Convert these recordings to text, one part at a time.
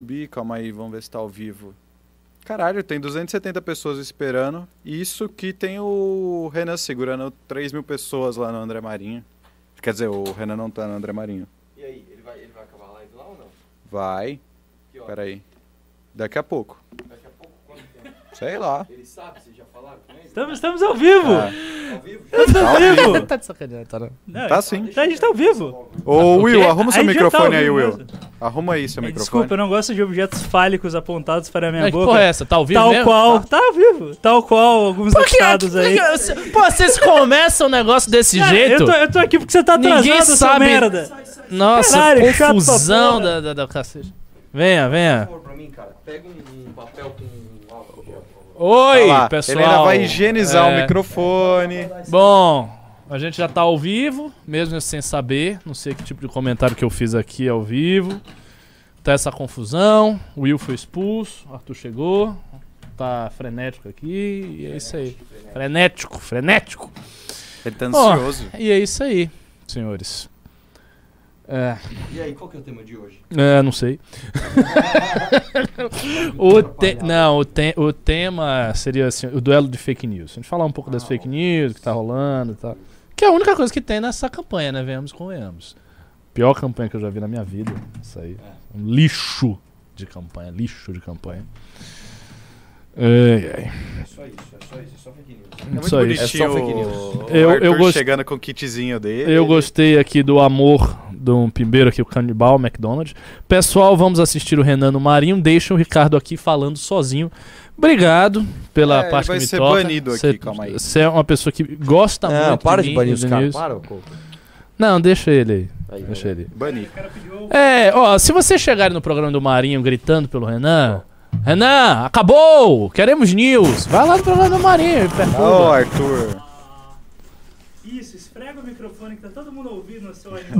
Bi, calma aí, vamos ver se tá ao vivo. Caralho, tem 270 pessoas esperando. E isso que tem o Renan segurando 3 mil pessoas lá no André Marinho. Quer dizer, o Renan não tá no André Marinho. E aí, ele vai, ele vai acabar a live lá ou não? Vai. Que hora? Pera aí. Daqui a pouco. Daqui a pouco, quanto tempo? Sei lá. Ele sabe, vocês Estamos, estamos ao vivo! É. Ao vivo? Estamos ao Ao vivo! Tá de sacanagem, tá? né? Não, Tá sim. A gente tá ao vivo. Ô, Will, arruma seu tá microfone ao aí, Will. mesmo. Arruma aí seu É, microfone. Desculpa, eu não gosto de objetos fálicos apontados para a minha que boca. porra é essa? Tá ao vivo Tal mesmo? qual, tá ao vivo. Tal qual alguns Por que- deputados aí. por que- Pô, vocês começam um negócio desse Cara, jeito? Eu tô, eu tô aqui porque você tá atrasado, Ninguém sabe- merda. Nossa, Caralho, confusão porra. da, da, da cacete. Venha, venha. Por favor, pra mim, cara, pega um, um papel com Oi, lá, pessoal. Ele ainda vai higienizar É. o microfone. Bom, a gente já tá ao vivo, mesmo sem saber. Não sei que tipo de comentário que eu fiz aqui ao vivo. Tá essa confusão. O Will foi expulso, o Arthur chegou. Tá frenético aqui. E é isso aí. Frenético, frenético. Ele tá ansioso. E é isso aí, senhores. É, E aí, qual que é o tema de hoje? é não sei. o te- não, o, te- o tema seria assim, o duelo de fake news. A gente falar um pouco das fake news que tá rolando e tal. Que é a única coisa que tem nessa campanha, né? Venhamos convenhamos. Pior campanha que eu já vi na minha vida. Isso aí. Um lixo de campanha. Lixo de campanha. Ai, ai. É só isso, é só isso, é só fake news. É muito Só isso. bonitinho É só fake news. o Eu- eu Arthur gost- chegando com o kitzinho dele. Eu gostei aqui do amor um pimbeiro aqui, o canibal McDonald's. Pessoal, vamos assistir o Renan no Marinho. Deixa o Ricardo aqui falando sozinho. Obrigado pela É, ele parte vai que me ser toca. banido aqui, Cê- calma aí. Você é uma pessoa que gosta Não, muito para de de banir os do caras. Para, Couto. Não, deixa ele aí. Aí, Deixa ele. Bani. O cara pediu É, ó, se você chegar no programa do Marinho gritando pelo Renan... Renan, acabou! Queremos news! Vai lá no programa do Marinho e perturba. Ô, Arthur. Isso, esfrega o microfone que tá todo mundo ouvindo o seu animal.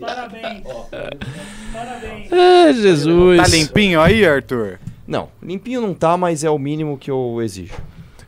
Parabéns. Parabéns. É, Jesus. Tá limpinho aí, Arthur? Não, limpinho não tá, mas é o mínimo que eu exijo.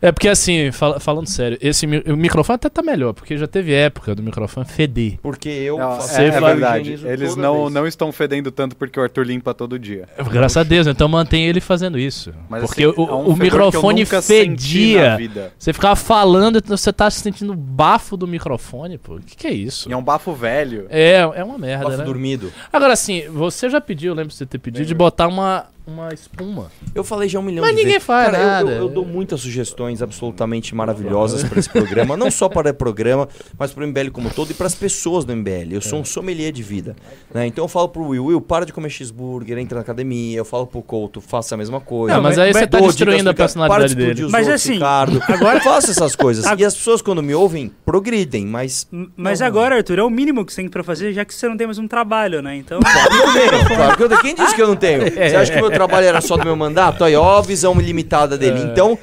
É porque assim, fala- falando sério, esse mi- o microfone até tá melhor, porque já teve época do microfone feder. Porque eu Não, é, é verdade. Eles não, vez. não estão fedendo tanto porque o Arthur limpa todo dia. Graças a Deus, então mantém ele fazendo isso. Mas, porque assim, o, é um o microfone fedia. Você ficava falando e você tá sentindo o bafo do microfone, pô. O que, que é isso? E é um bafo velho. É, é uma merda, Bafo né? dormido. Agora assim, você já pediu, eu lembro de você ter pedido, de botar uma, uma espuma. Eu falei já um milhão Mas de ninguém vezes. faz Cara, eu- nada. Eu, eu dou muitas sugestões absolutamente maravilhosas para esse programa. Não só para o programa, mas para o MBL como um todo e para as pessoas do MBL. Eu sou É. um sommelier de vida. né? Então eu falo pro Will, Will, para de comer cheeseburger, entra na academia. Eu falo pro Couto, faça a mesma coisa. Não, mas aí você tá destruindo a cara, para de personalidade explodir dele. os Mas outros, assim, Ricardo. agora- Eu faço essas coisas. E as pessoas, quando me ouvem, progridem, mas... Mas agora, Arthur, é o mínimo que você tem pra fazer, já que você não tem mais um trabalho, né? Então. Eu tenho, claro que eu tenho. Quem disse que eu não tenho? Você acha que o meu trabalho era só do meu mandato? Aí, ó, a visão limitada dele. Então,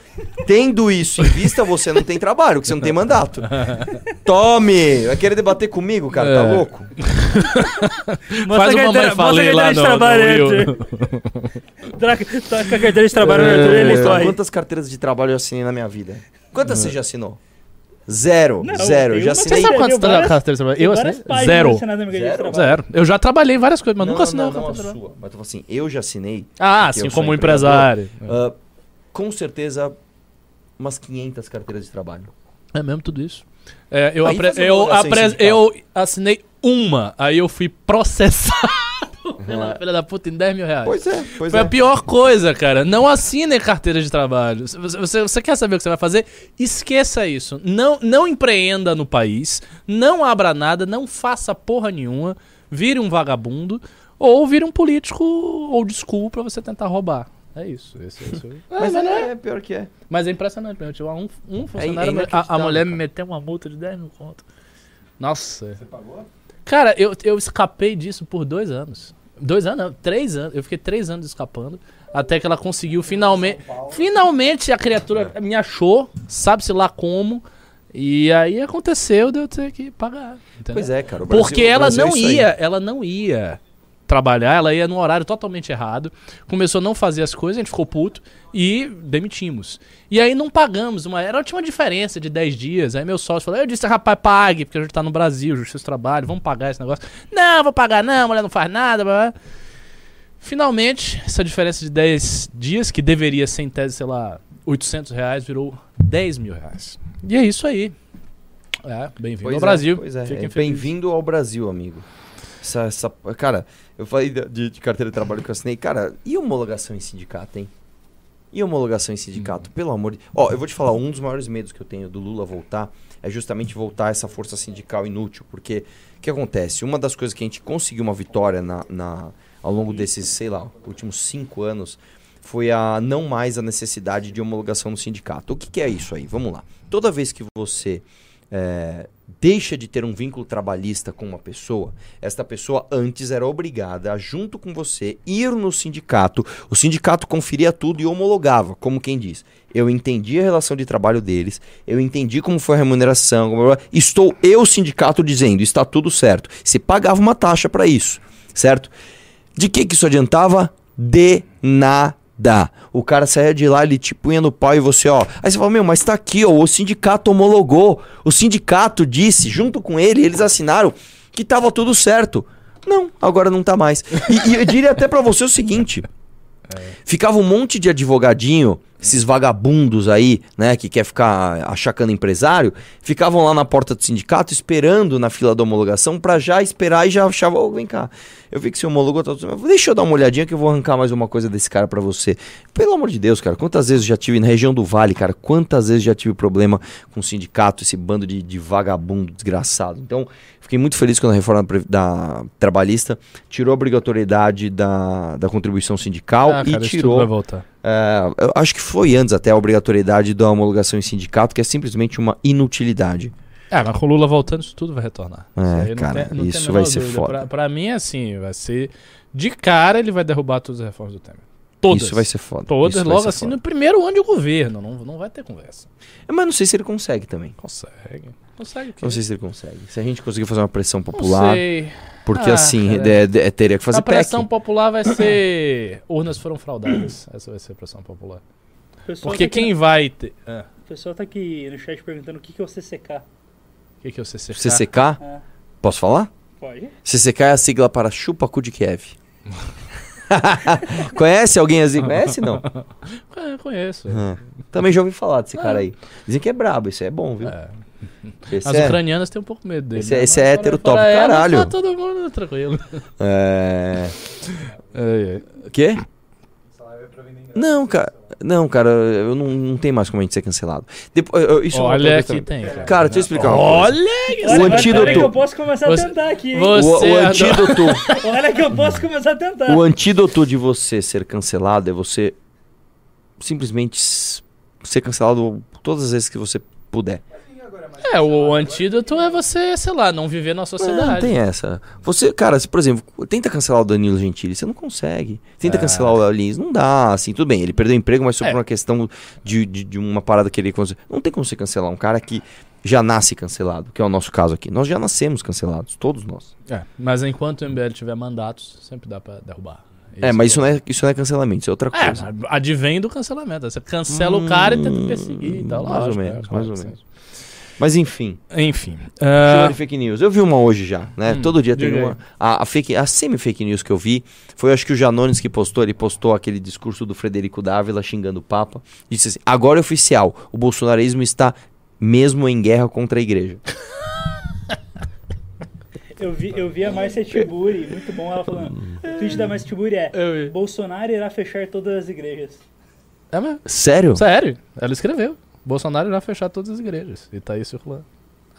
tendo isso em vista, você não tem trabalho, porque você não tem mandato. Tome! Vai querer debater comigo, cara? Tá É. louco? Faz a o mamãe carteira- falei lá carteira de no, trabalho, no Tá com a carteira de trabalho, Arthur, ele Então, corre. quantas carteiras de trabalho eu assinei na minha vida? Quantas você já assinou? Zero. Não, Zero. Eu já uma Você assinei. sabe quantas várias- carteiras de trabalho? Eu assinei? Zero. Zero? Zero. Eu já trabalhei em várias coisas, mas não, nunca assinei não, uma não, a carteira sua. Mas eu falo assim, eu já assinei. Ah, assim, eu como empresário. ah, com certeza, umas 500 carteiras de trabalho. É mesmo tudo isso. É, eu, eu, sindical. eu assinei uma, aí eu fui processado pela filha da puta em 10 mil reais. Pois é, pois Foi é. a pior coisa, cara. Não assine carteira de trabalho. Você, você, você quer saber o que você vai fazer? Esqueça isso. Não, não empreenda no país. Não abra nada. Não faça porra nenhuma. Vire um vagabundo. Ou vire um político old school pra você tentar roubar. É isso. Esse, esse, Mas mas, é, é pior que é. mas é impressionante mesmo. Tipo, um, um funcionário. a, a inacreditável, mulher me meteu uma multa de 10 mil conto. Nossa. Você pagou? Cara, eu, eu escapei disso por dois anos. Dois anos, não, três anos. Eu fiquei três anos escapando. Até que ela conseguiu finalmente. Finalmente a criatura me achou, sabe-se lá como. E aí aconteceu de eu ter que pagar. entendeu? Pois é, cara. Brasil- Porque ela é não aí. ia, ela não ia trabalhar, ela ia no horário totalmente errado. Começou a não fazer as coisas, a gente ficou puto e demitimos. E aí não pagamos, uma, era, tinha uma diferença de 10 dias. Aí meu sócio falou: Eu disse, rapaz, pague, porque a gente tá no Brasil, justiça do trabalho, vamos pagar esse negócio. Não, vou pagar, não, a mulher não faz nada. blá, blá. Finalmente, essa diferença de 10 dias, que deveria ser em tese, sei lá, 800 reais, virou 10 mil reais. E é isso aí. É, bem-vindo ao é, Brasil. É, é bem-vindo ao Brasil, amigo. Essa, essa- cara, eu falei de, de carteira de trabalho que eu assinei. Cara, e homologação em sindicato, hein? E homologação em sindicato, pelo amor de... Ó, eu vou te falar, um dos maiores medos que eu tenho do Lula voltar é justamente voltar essa força sindical inútil. Porque, o que acontece? Uma das coisas que a gente conseguiu uma vitória na, na- ao longo desses, sei lá, últimos cinco anos foi a não mais a necessidade de homologação no sindicato. O que, que é isso aí? Vamos lá. Toda vez que você é, deixa de ter um vínculo trabalhista com uma pessoa, esta pessoa antes era obrigada a, junto com você, ir no sindicato. O sindicato conferia tudo e homologava, como quem diz. Eu entendi a relação de trabalho deles, eu entendi como foi a remuneração, como- estou eu, sindicato, dizendo, está tudo certo. Você pagava uma taxa para isso, certo? De que, que isso adiantava? De nada. O cara saía de lá, ele te punha no pau e você, ó. Aí você fala, meu, mas tá aqui, ó. O sindicato homologou. O sindicato disse, junto com ele, eles assinaram que tava tudo certo. Não, agora não tá mais. E, e eu diria até pra você o seguinte: ficava um monte de advogadinho, esses vagabundos aí, né, que quer ficar achacando empresário, ficavam lá na porta do sindicato esperando na fila da homologação pra já esperar e já achava, ô, vem cá. Eu vi que você homologou, tá deixa eu dar uma olhadinha que eu vou arrancar mais uma coisa desse cara pra você. Pelo amor de Deus, cara, quantas vezes eu já tive na região do Vale, cara, quantas vezes já tive problema com o sindicato, esse bando de, de vagabundo desgraçado. Então, fiquei muito feliz quando a reforma pre- da trabalhista tirou a obrigatoriedade da, da contribuição sindical Ah, e cara, isso tudo tirou vai voltar. É, eu acho que foi antes até a obrigatoriedade da homologação em sindicato, que é simplesmente uma inutilidade. É, mas com o Lula voltando, isso tudo vai retornar. É, cara, tem- isso vai ser dúvida. foda. Pra, pra mim é assim, vai ser... De cara ele vai derrubar todas as reformas do Temer. Todas. Isso vai ser foda. Todas, Isso logo assim, foda. no primeiro ano de governo. Não, não vai ter conversa. Mas não sei se ele consegue também. Consegue. Consegue o quê? Não sei se ele consegue. Se a gente conseguir fazer uma pressão Não popular, sei. porque Ah, assim, cara. é- é- teria que fazer a pressão PEC. popular vai ser... Urnas foram fraudadas. Essa vai ser a pressão popular. Pessoal Porque tá quem na- vai ter... Ah, O pessoal tá aqui no chat perguntando o que, que é o CCK. O que, que é o CCK? CCK, É, posso falar? pode? CCK é a sigla para Chupa Cu de Kiev. Conhece alguém assim? Conhece não? É, conheço. Ah, Também já ouvi falar desse cara aí. Dizem que é brabo, isso é bom, viu? É. Esse As é- ucranianas têm um pouco medo dele. Esse é- né? esse é hétero top ela, caralho. Tá todo mundo tranquilo. É... É, O quê? Não, cara. Não, cara, eu não, não tem mais como a gente ser cancelado. Depois, eu- isso é Olha que tem. também. Cara, deixa eu explicar uma coisa. Olha! O Olha, antídoto- Olha que eu posso começar Você- a tentar aqui, hein? você- O, o antídoto, Olha que eu posso começar a tentar. o antídoto de você ser cancelado é você simplesmente ser cancelado todas as vezes que você puder. É, o antídoto é você, sei lá, não viver na Não, sociedade. não tem essa. Você, cara, se, por exemplo, tenta cancelar o Danilo Gentili, você não consegue. Tenta É. cancelar o Lins, não dá, assim, tudo bem, ele perdeu o emprego, mas foi É. por uma questão de, de, de uma parada que ele... Não tem como você cancelar um cara que já nasce cancelado, que é o nosso caso aqui. Nós já nascemos cancelados, todos nós. É, mas enquanto o MBL tiver mandatos, sempre dá pra derrubar. É, mas isso não é, isso não é cancelamento, isso é outra É, coisa. mas advém do cancelamento. Você cancela o cara e tenta perseguir e tal. Hum, mais ou lógico, menos, é, mais ou menos. Mas enfim, Enfim. chama de fake news. Eu vi uma hoje já, né? Hum, Todo dia tem uma. A, a, fake, a semi-fake news que eu vi foi, acho que o Janones que postou, ele postou aquele discurso do Frederico Dávila xingando o Papa. Disse assim: agora é oficial, o bolsonarismo está mesmo em guerra contra a igreja. Eu vi, eu vi a Márcia Tiburi, muito bom ela falando. O tweet da Márcia Tiburi é. Bolsonaro irá fechar todas as igrejas. É mesmo. Sério? Sério, ela escreveu. Bolsonaro irá fechar todas as igrejas. E tá aí circulando.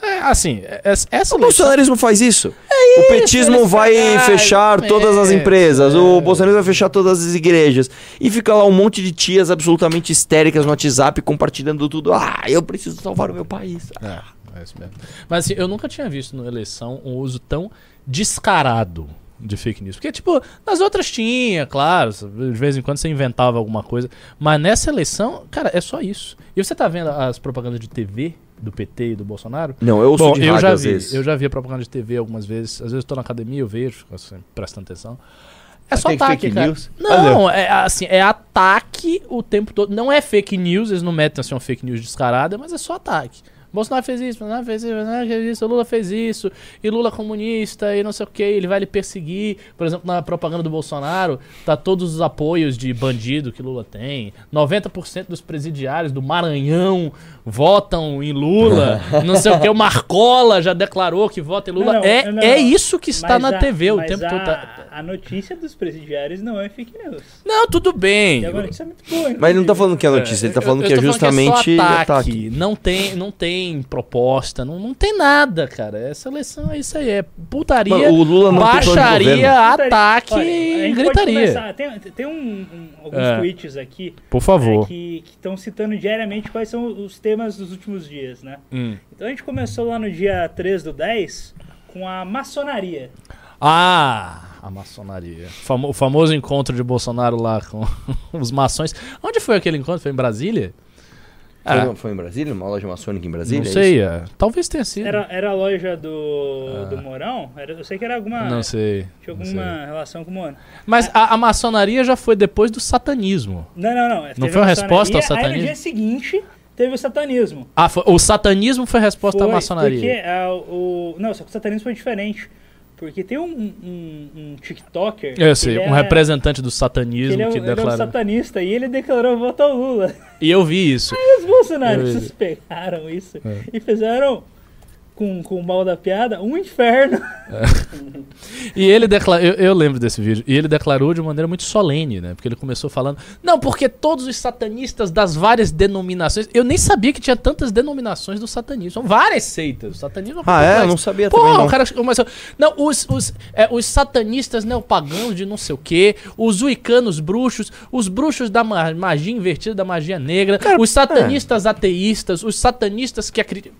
É, assim, é- é- essa O eleição- bolsonarismo faz isso. o petismo vai fazem- fechar todas as é, empresas. é. O bolsonarismo vai fechar todas as igrejas. E fica lá um monte de tias absolutamente histéricas no WhatsApp compartilhando tudo. Ah, eu preciso salvar o meu país. É, é isso mesmo. Mas assim, eu nunca tinha visto na eleição um uso tão descarado de fake news. Porque, tipo, nas outras tinha, claro, de vez em quando você inventava alguma coisa. Mas nessa eleição, cara, é só isso. E você tá vendo as propagandas de TV do PT e do Bolsonaro? Não, eu ouço Bom, de eu já vi, eu já vi a propaganda de TV algumas vezes. Às vezes eu tô na academia, eu vejo, assim, prestando atenção. É só Tem ataque, cara. news? Não, é assim, é ataque o tempo todo. Não é fake news, eles não metem assim uma fake news descarada, mas é só ataque. Bolsonaro fez isso, Bolsonaro fez isso, Bolsonaro fez isso, Lula fez isso, e Lula é comunista, e não sei o que, ele vai lhe perseguir. Por exemplo, na propaganda do Bolsonaro, tá todos os apoios de bandido que Lula tem. 90% dos presidiários do Maranhão votam em Lula. não sei o que, o Marcola já declarou que vota em Lula. Não, não, é, não, é não. isso que está Mas na a- TV o mas tempo a, todo. Tá- A notícia dos presidiários não é fake news. Não, tudo bem. E a notícia é muito boa. Mas ele não tá falando que é notícia, ele tá Eu- falando eu que é falando justamente só ataque. Não tem, não tem proposta, não, não tem nada, cara. Essa eleição é isso aí, é putaria, o Lula não tem baixaria, governo. ataque Olha, e gritaria. Tem, tem um- um- alguns É. tweets aqui Por é, favor. que estão citando diariamente quais são os temas dos últimos dias, né? Hum. Então a gente começou lá no dia 3 do 10 com a maçonaria. Ah, a maçonaria. Famo- o famoso encontro de Bolsonaro lá com os maçons. Onde foi aquele encontro? Foi em Brasília? Foi, Ah, no- foi em Brasília? Uma loja maçônica em Brasília? não é sei, é. talvez tenha sido. Era, era a loja do, do Mourão? Era, eu sei que era alguma. Não sei. Tinha não alguma sei. relação com o Mourão. Mas a, a maçonaria já foi depois do satanismo. Não, não, não. Teve foi a uma resposta ao maçonaria, Aí no satanismo? dia seguinte teve o satanismo. Ah, foi- o satanismo foi a resposta Foi, à maçonaria. Porque ah, o. Não, só que o satanismo foi diferente. Porque tem um, um, um TikToker. Eu sei, um é- representante do que satanismo Ele é, um, que ele é um declarou. satanista e ele declarou voto ao Lula. E eu vi isso. E os bolsonaristas pegaram isso É. e fizeram, com, com o mal da piada, um inferno. E ele declarou, eu, eu lembro desse vídeo, e ele declarou de maneira muito solene, né? Porque ele começou falando, não, porque todos os satanistas das várias denominações, eu nem sabia que tinha tantas denominações do satanismo, são várias seitas, o satanismo é Ah, é? Eu não sabia Porra, também, não. o cara começou. Não, os, os, é, os satanistas neopagãos de não sei o quê, os uicanos bruxos, os bruxos da ma- magia invertida, da magia negra, os satanistas ateístas, os satanistas que acreditam.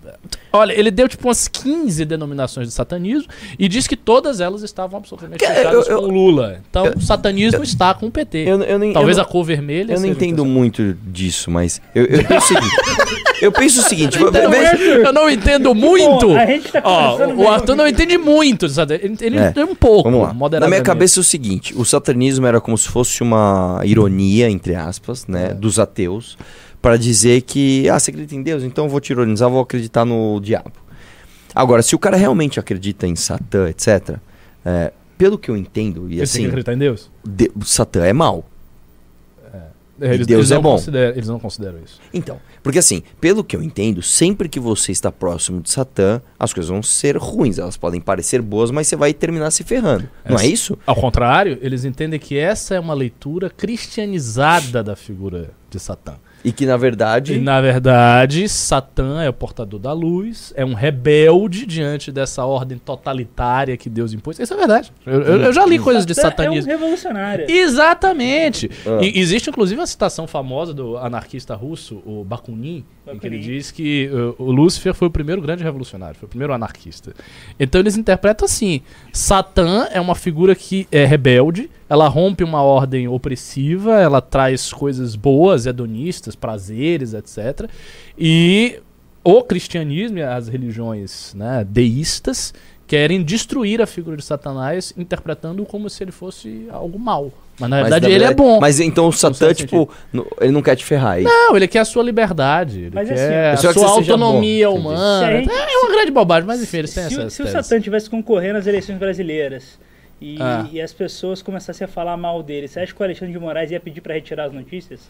Olha, ele deu tipo umas 15 denominações de satanismo e disse que todas elas estavam absolutamente Que- fechadas eu- eu- com o Lula. Então, o satanismo está com o PT. Eu, eu nem, Talvez eu a cor vermelha. Eu não entendo muito disso, mas eu, eu penso o seguinte. eu penso o seguinte. eu veja- Eu não entendo muito. Bom, a gente tá Ó, o. Arthur não entende muito? Ele É, entende um pouco. Vamos lá. Na minha cabeça é o seguinte: o satanismo era como se fosse uma ironia, entre aspas, né, É. dos ateus, para dizer que, ah, você acredita em Deus? Então eu vou te ironizar, vou acreditar no diabo. Agora, se o cara realmente acredita em Satã, etc., é, pelo que eu entendo, e assim, que acreditar em Deus? de- Satã é mal. Eles, Deus eles é bom. eles não consideram isso. Então, porque assim, pelo que eu entendo, sempre que você está próximo de Satã, as coisas vão ser ruins. Elas podem parecer boas, mas você vai terminar se ferrando. Não é isso? Ao contrário, eles entendem que essa é uma leitura cristianizada da figura de Satã. E que na verdade. E na verdade, Satã é o portador da luz, é um rebelde diante dessa ordem totalitária que Deus impôs. Isso é verdade. Eu, eu- eu já li coisas de Satã É um satanismo. revolucionário. Exatamente. Ah. E existe inclusive uma citação famosa do anarquista russo, o Bakunin, que ele Bakunin. diz que uh, o Lúcifer foi o primeiro grande revolucionário, foi o primeiro anarquista. Então eles interpretam assim: Satã é uma figura que é rebelde, ela rompe uma ordem opressiva, ela traz coisas boas, hedonistas, prazeres, etc. E o cristianismo e as religiões né, deístas querem destruir a figura de Satanás, interpretando-o como se ele fosse algo mal. Mas na mas, verdade na ele é verdade- bom. Mas então o Satã, tipo, no- ele não quer te ferrar. é isso? Não, ele quer a sua liberdade, ele Mas assim, quer eu a sua autonomia bom, humana. Gente- é uma grande bobagem, mas enfim, eles têm se, se o. Satã tivesse concorrendo às eleições brasileiras e, Ah. e as pessoas começassem a falar mal dele, você acha que o Alexandre de Moraes ia pedir pra retirar as notícias?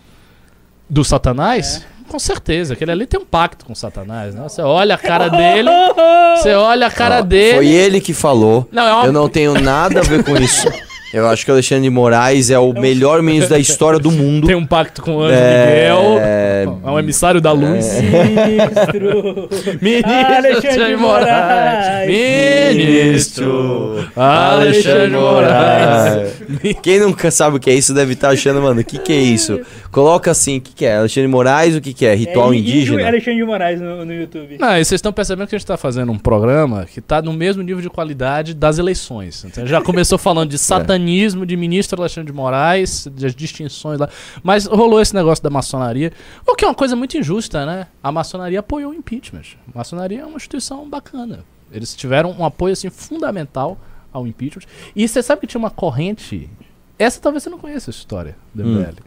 Do Satanás? Com certeza, aquele ali tem um pacto com o Satanás, né? Você olha a cara dele, você olha a cara Ó, dele. Foi ele que falou. Não, é uma- Eu não tenho nada a ver com isso. Eu acho que o Alexandre de Moraes é o melhor ministro da história do mundo. Tem um pacto com o Anjo É, Miguel. É um emissário da luz. Ministro! Ministro Alexandre Moraes. Moraes. Ministro Alexandre de Moraes. Quem nunca sabe o que é isso deve estar achando, mano, o que, que é isso? Coloca assim, o que, que é? Alexandre de Moraes, o que, que é? Ritual É, indígena? Alexandre de Moraes no, no YouTube. Não, e vocês estão percebendo que a gente está fazendo um programa que está no mesmo nível de qualidade das eleições. Então, já começou falando de satanismo, de ministro Alexandre de Moraes, das distinções lá. Mas rolou esse negócio da maçonaria, o que é uma coisa muito injusta, né? A maçonaria apoiou o impeachment. A maçonaria é uma instituição bacana. Eles tiveram um apoio assim, fundamental ao impeachment. E você sabe que tinha uma corrente. Essa talvez você não conheça essa história do Hum. MBL.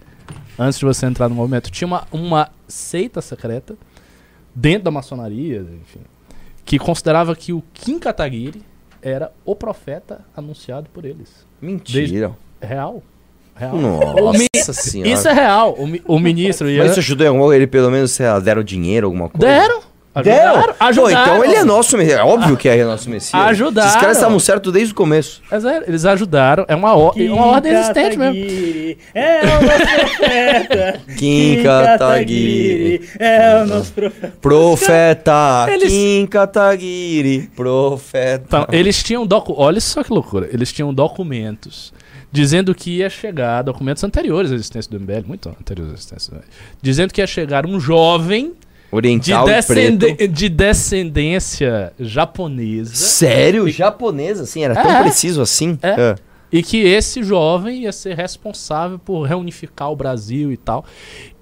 Antes de você entrar no movimento, tinha uma, uma seita secreta dentro da maçonaria, enfim, que considerava que o Kim Kataguiri era o profeta anunciado por eles. Mentira. Real. Real. Nossa senhora. Isso é real. O, mi- o ministro Ian... Mas isso ajudou em alguma coisa? Ele pelo menos, sei lá, deram dinheiro, alguma coisa? Deram. Deram? Ajudaram. Pô, então ele é nosso Messias. É óbvio que é nosso Messias. Ajudaram. Esses caras estavam certos desde o começo. Mas é, eles ajudaram. É uma, or- uma ordem existente mesmo. Kataguiri É o nosso profeta. Kim Kataguiri. É o nosso profeta. Profeta Eles- Kim Kataguiri. Profeta. Então, eles tinham docu... Olha só que loucura. Eles tinham documentos dizendo que ia chegar, documentos anteriores à existência do MBL, muito anteriores à existência do MBL, dizendo que ia chegar um jovem de, Oriental e descende- preto. de descendência japonesa Sério? Japonês, assim? Era tão É. preciso assim? É. Ah. e que esse jovem ia ser responsável por reunificar o Brasil e tal.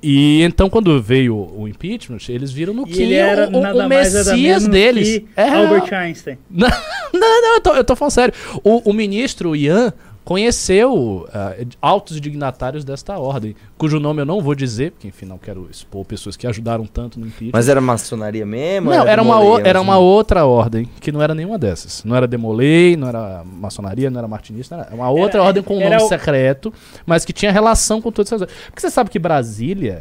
E então, quando veio o impeachment, eles viram no E Kim ele era o, nada o Messias deles. que É. Albert Einstein. Não, não, não, eu tô, eu tô falando sério. O, o ministro Ian conheceu ah, altos dignatários desta ordem, cujo nome eu não vou dizer, porque enfim, não quero expor pessoas que ajudaram tanto no impeachment. Mas era maçonaria mesmo? não, era uma, o- era assim? uma outra ordem, que não era nenhuma dessas. Não era Demolei, não era maçonaria, não era martinista, não era uma outra Era- ordem com um era nome o- secreto, mas que tinha relação com todas essas. Porque você sabe que Brasília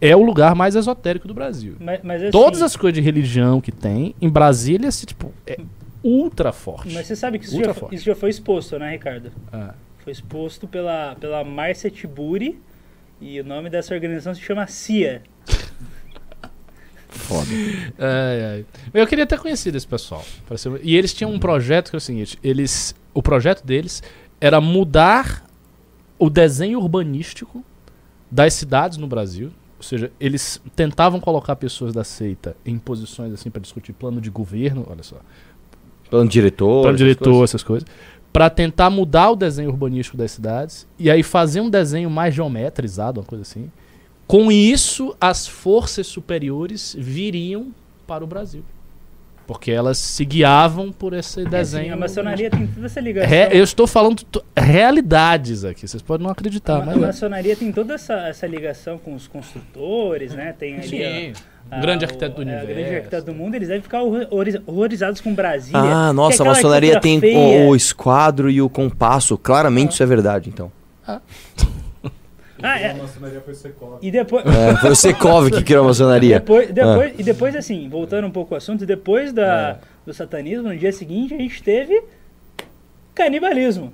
é o lugar mais esotérico do Brasil. Mas, mas assim, Todas as coisas de religião que tem, em Brasília, se, tipo, é ultra forte. Mas você sabe que isso já, isso já foi exposto, né, Ricardo? Ah. Foi exposto pela, pela Márcia Tiburi e o nome dessa organização se chama CIA. Foda. Ai, ai. Eu queria ter conhecido esse pessoal. E eles tinham um projeto que é o seguinte: eles, o projeto deles era mudar o desenho urbanístico das cidades no Brasil. Ou seja, eles tentavam colocar pessoas da seita em posições assim para discutir plano de governo, olha só, Plano diretor. plano essas diretor, coisas. essas coisas, para tentar mudar o desenho urbanístico das cidades e aí fazer um desenho mais geometrizado, uma coisa assim. Com isso, as forças superiores viriam para o Brasil. Porque elas se guiavam por esse Assim, desenho. a maçonaria tem toda essa ligação. Re- eu estou falando realidades aqui, vocês podem não acreditar, a, mas. a maçonaria tem toda essa, essa ligação com os construtores, né? Tem ali Sim, a- o grande a- arquiteto do é, universo. O grande arquiteto do mundo, eles devem ficar horror- horroriz- horrorizados com Brasília. Ah, que nossa, é a maçonaria tem feia. o, o esquadro e o compasso. Claramente isso é verdade, então. Ah, é. maçonaria foi Secov. E depois, É, foi o Sekov que criou a maçonaria. depois, Ah. depois e depois, assim, voltando um pouco ao assunto, depois da, É. do satanismo, no dia seguinte, a gente teve canibalismo.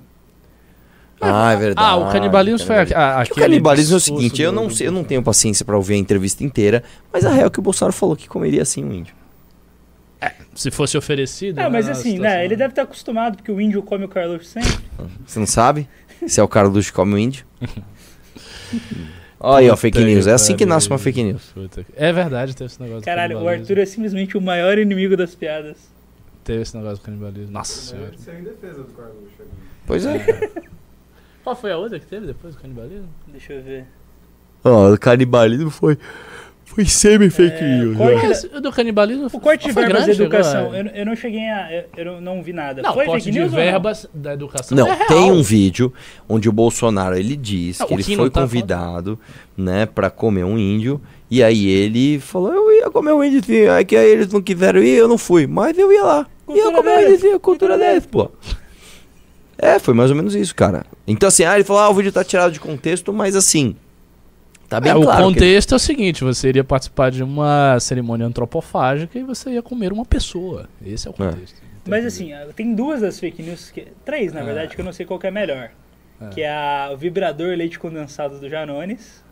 Ah, é verdade. Ah, o canibalismo foi a, a, Que o aquele canibalismo é o seguinte, eu não sei, eu não tenho paciência pra ouvir a entrevista inteira, mas a real é que o Bolsonaro falou que comeria assim um índio. Se fosse oferecido. Ah, né, mas na assim, situação. né? Ele deve estar acostumado, porque o índio come o Carlos sempre. Você não sabe? Se é o Carlos que come o índio. Olha aí, ó, fake news. É assim que nasce uma fake news. É verdade, teve esse negócio Caralho, do o. Arthur é simplesmente o maior inimigo das piadas. Teve esse negócio do canibalismo. Nossa senhora. Isso é em defesa do Carlos. Pois é. Qual foi a outra que teve depois do canibalismo? Deixa eu ver. Ó, o canibalismo foi. Foi semi-fake É, news. corte- que- Esse do canibalismo O corte de foi verbas da educação, eu, eu não cheguei a. Eu, eu não- vi nada. Não, Foi corte fake de news ou não? verbas da educação. Não, é tem um vídeo onde o Bolsonaro ele diz Não, que o ele foi tá convidado, né, para comer um índio. E aí ele falou: Eu ia comer um índio, sim. Aí que aí eles não quiseram ir, eu não fui. Mas eu ia lá. ia Cultura comer um índio, sim, cultura cultura deles, pô. É, foi mais ou menos isso, cara. Então, assim, ah, ele falou: Ah, o vídeo tá tirado de contexto, mas assim. Tá bem É, claro. o que- contexto é o seguinte: você iria participar de uma cerimônia antropofágica e você ia comer uma pessoa. Esse é o contexto. Mas assim, tem duas das fake news, que, três na Ah. verdade, que eu não sei qual que é melhor. Ah. Que é a, o vibrador leite condensado do Janones.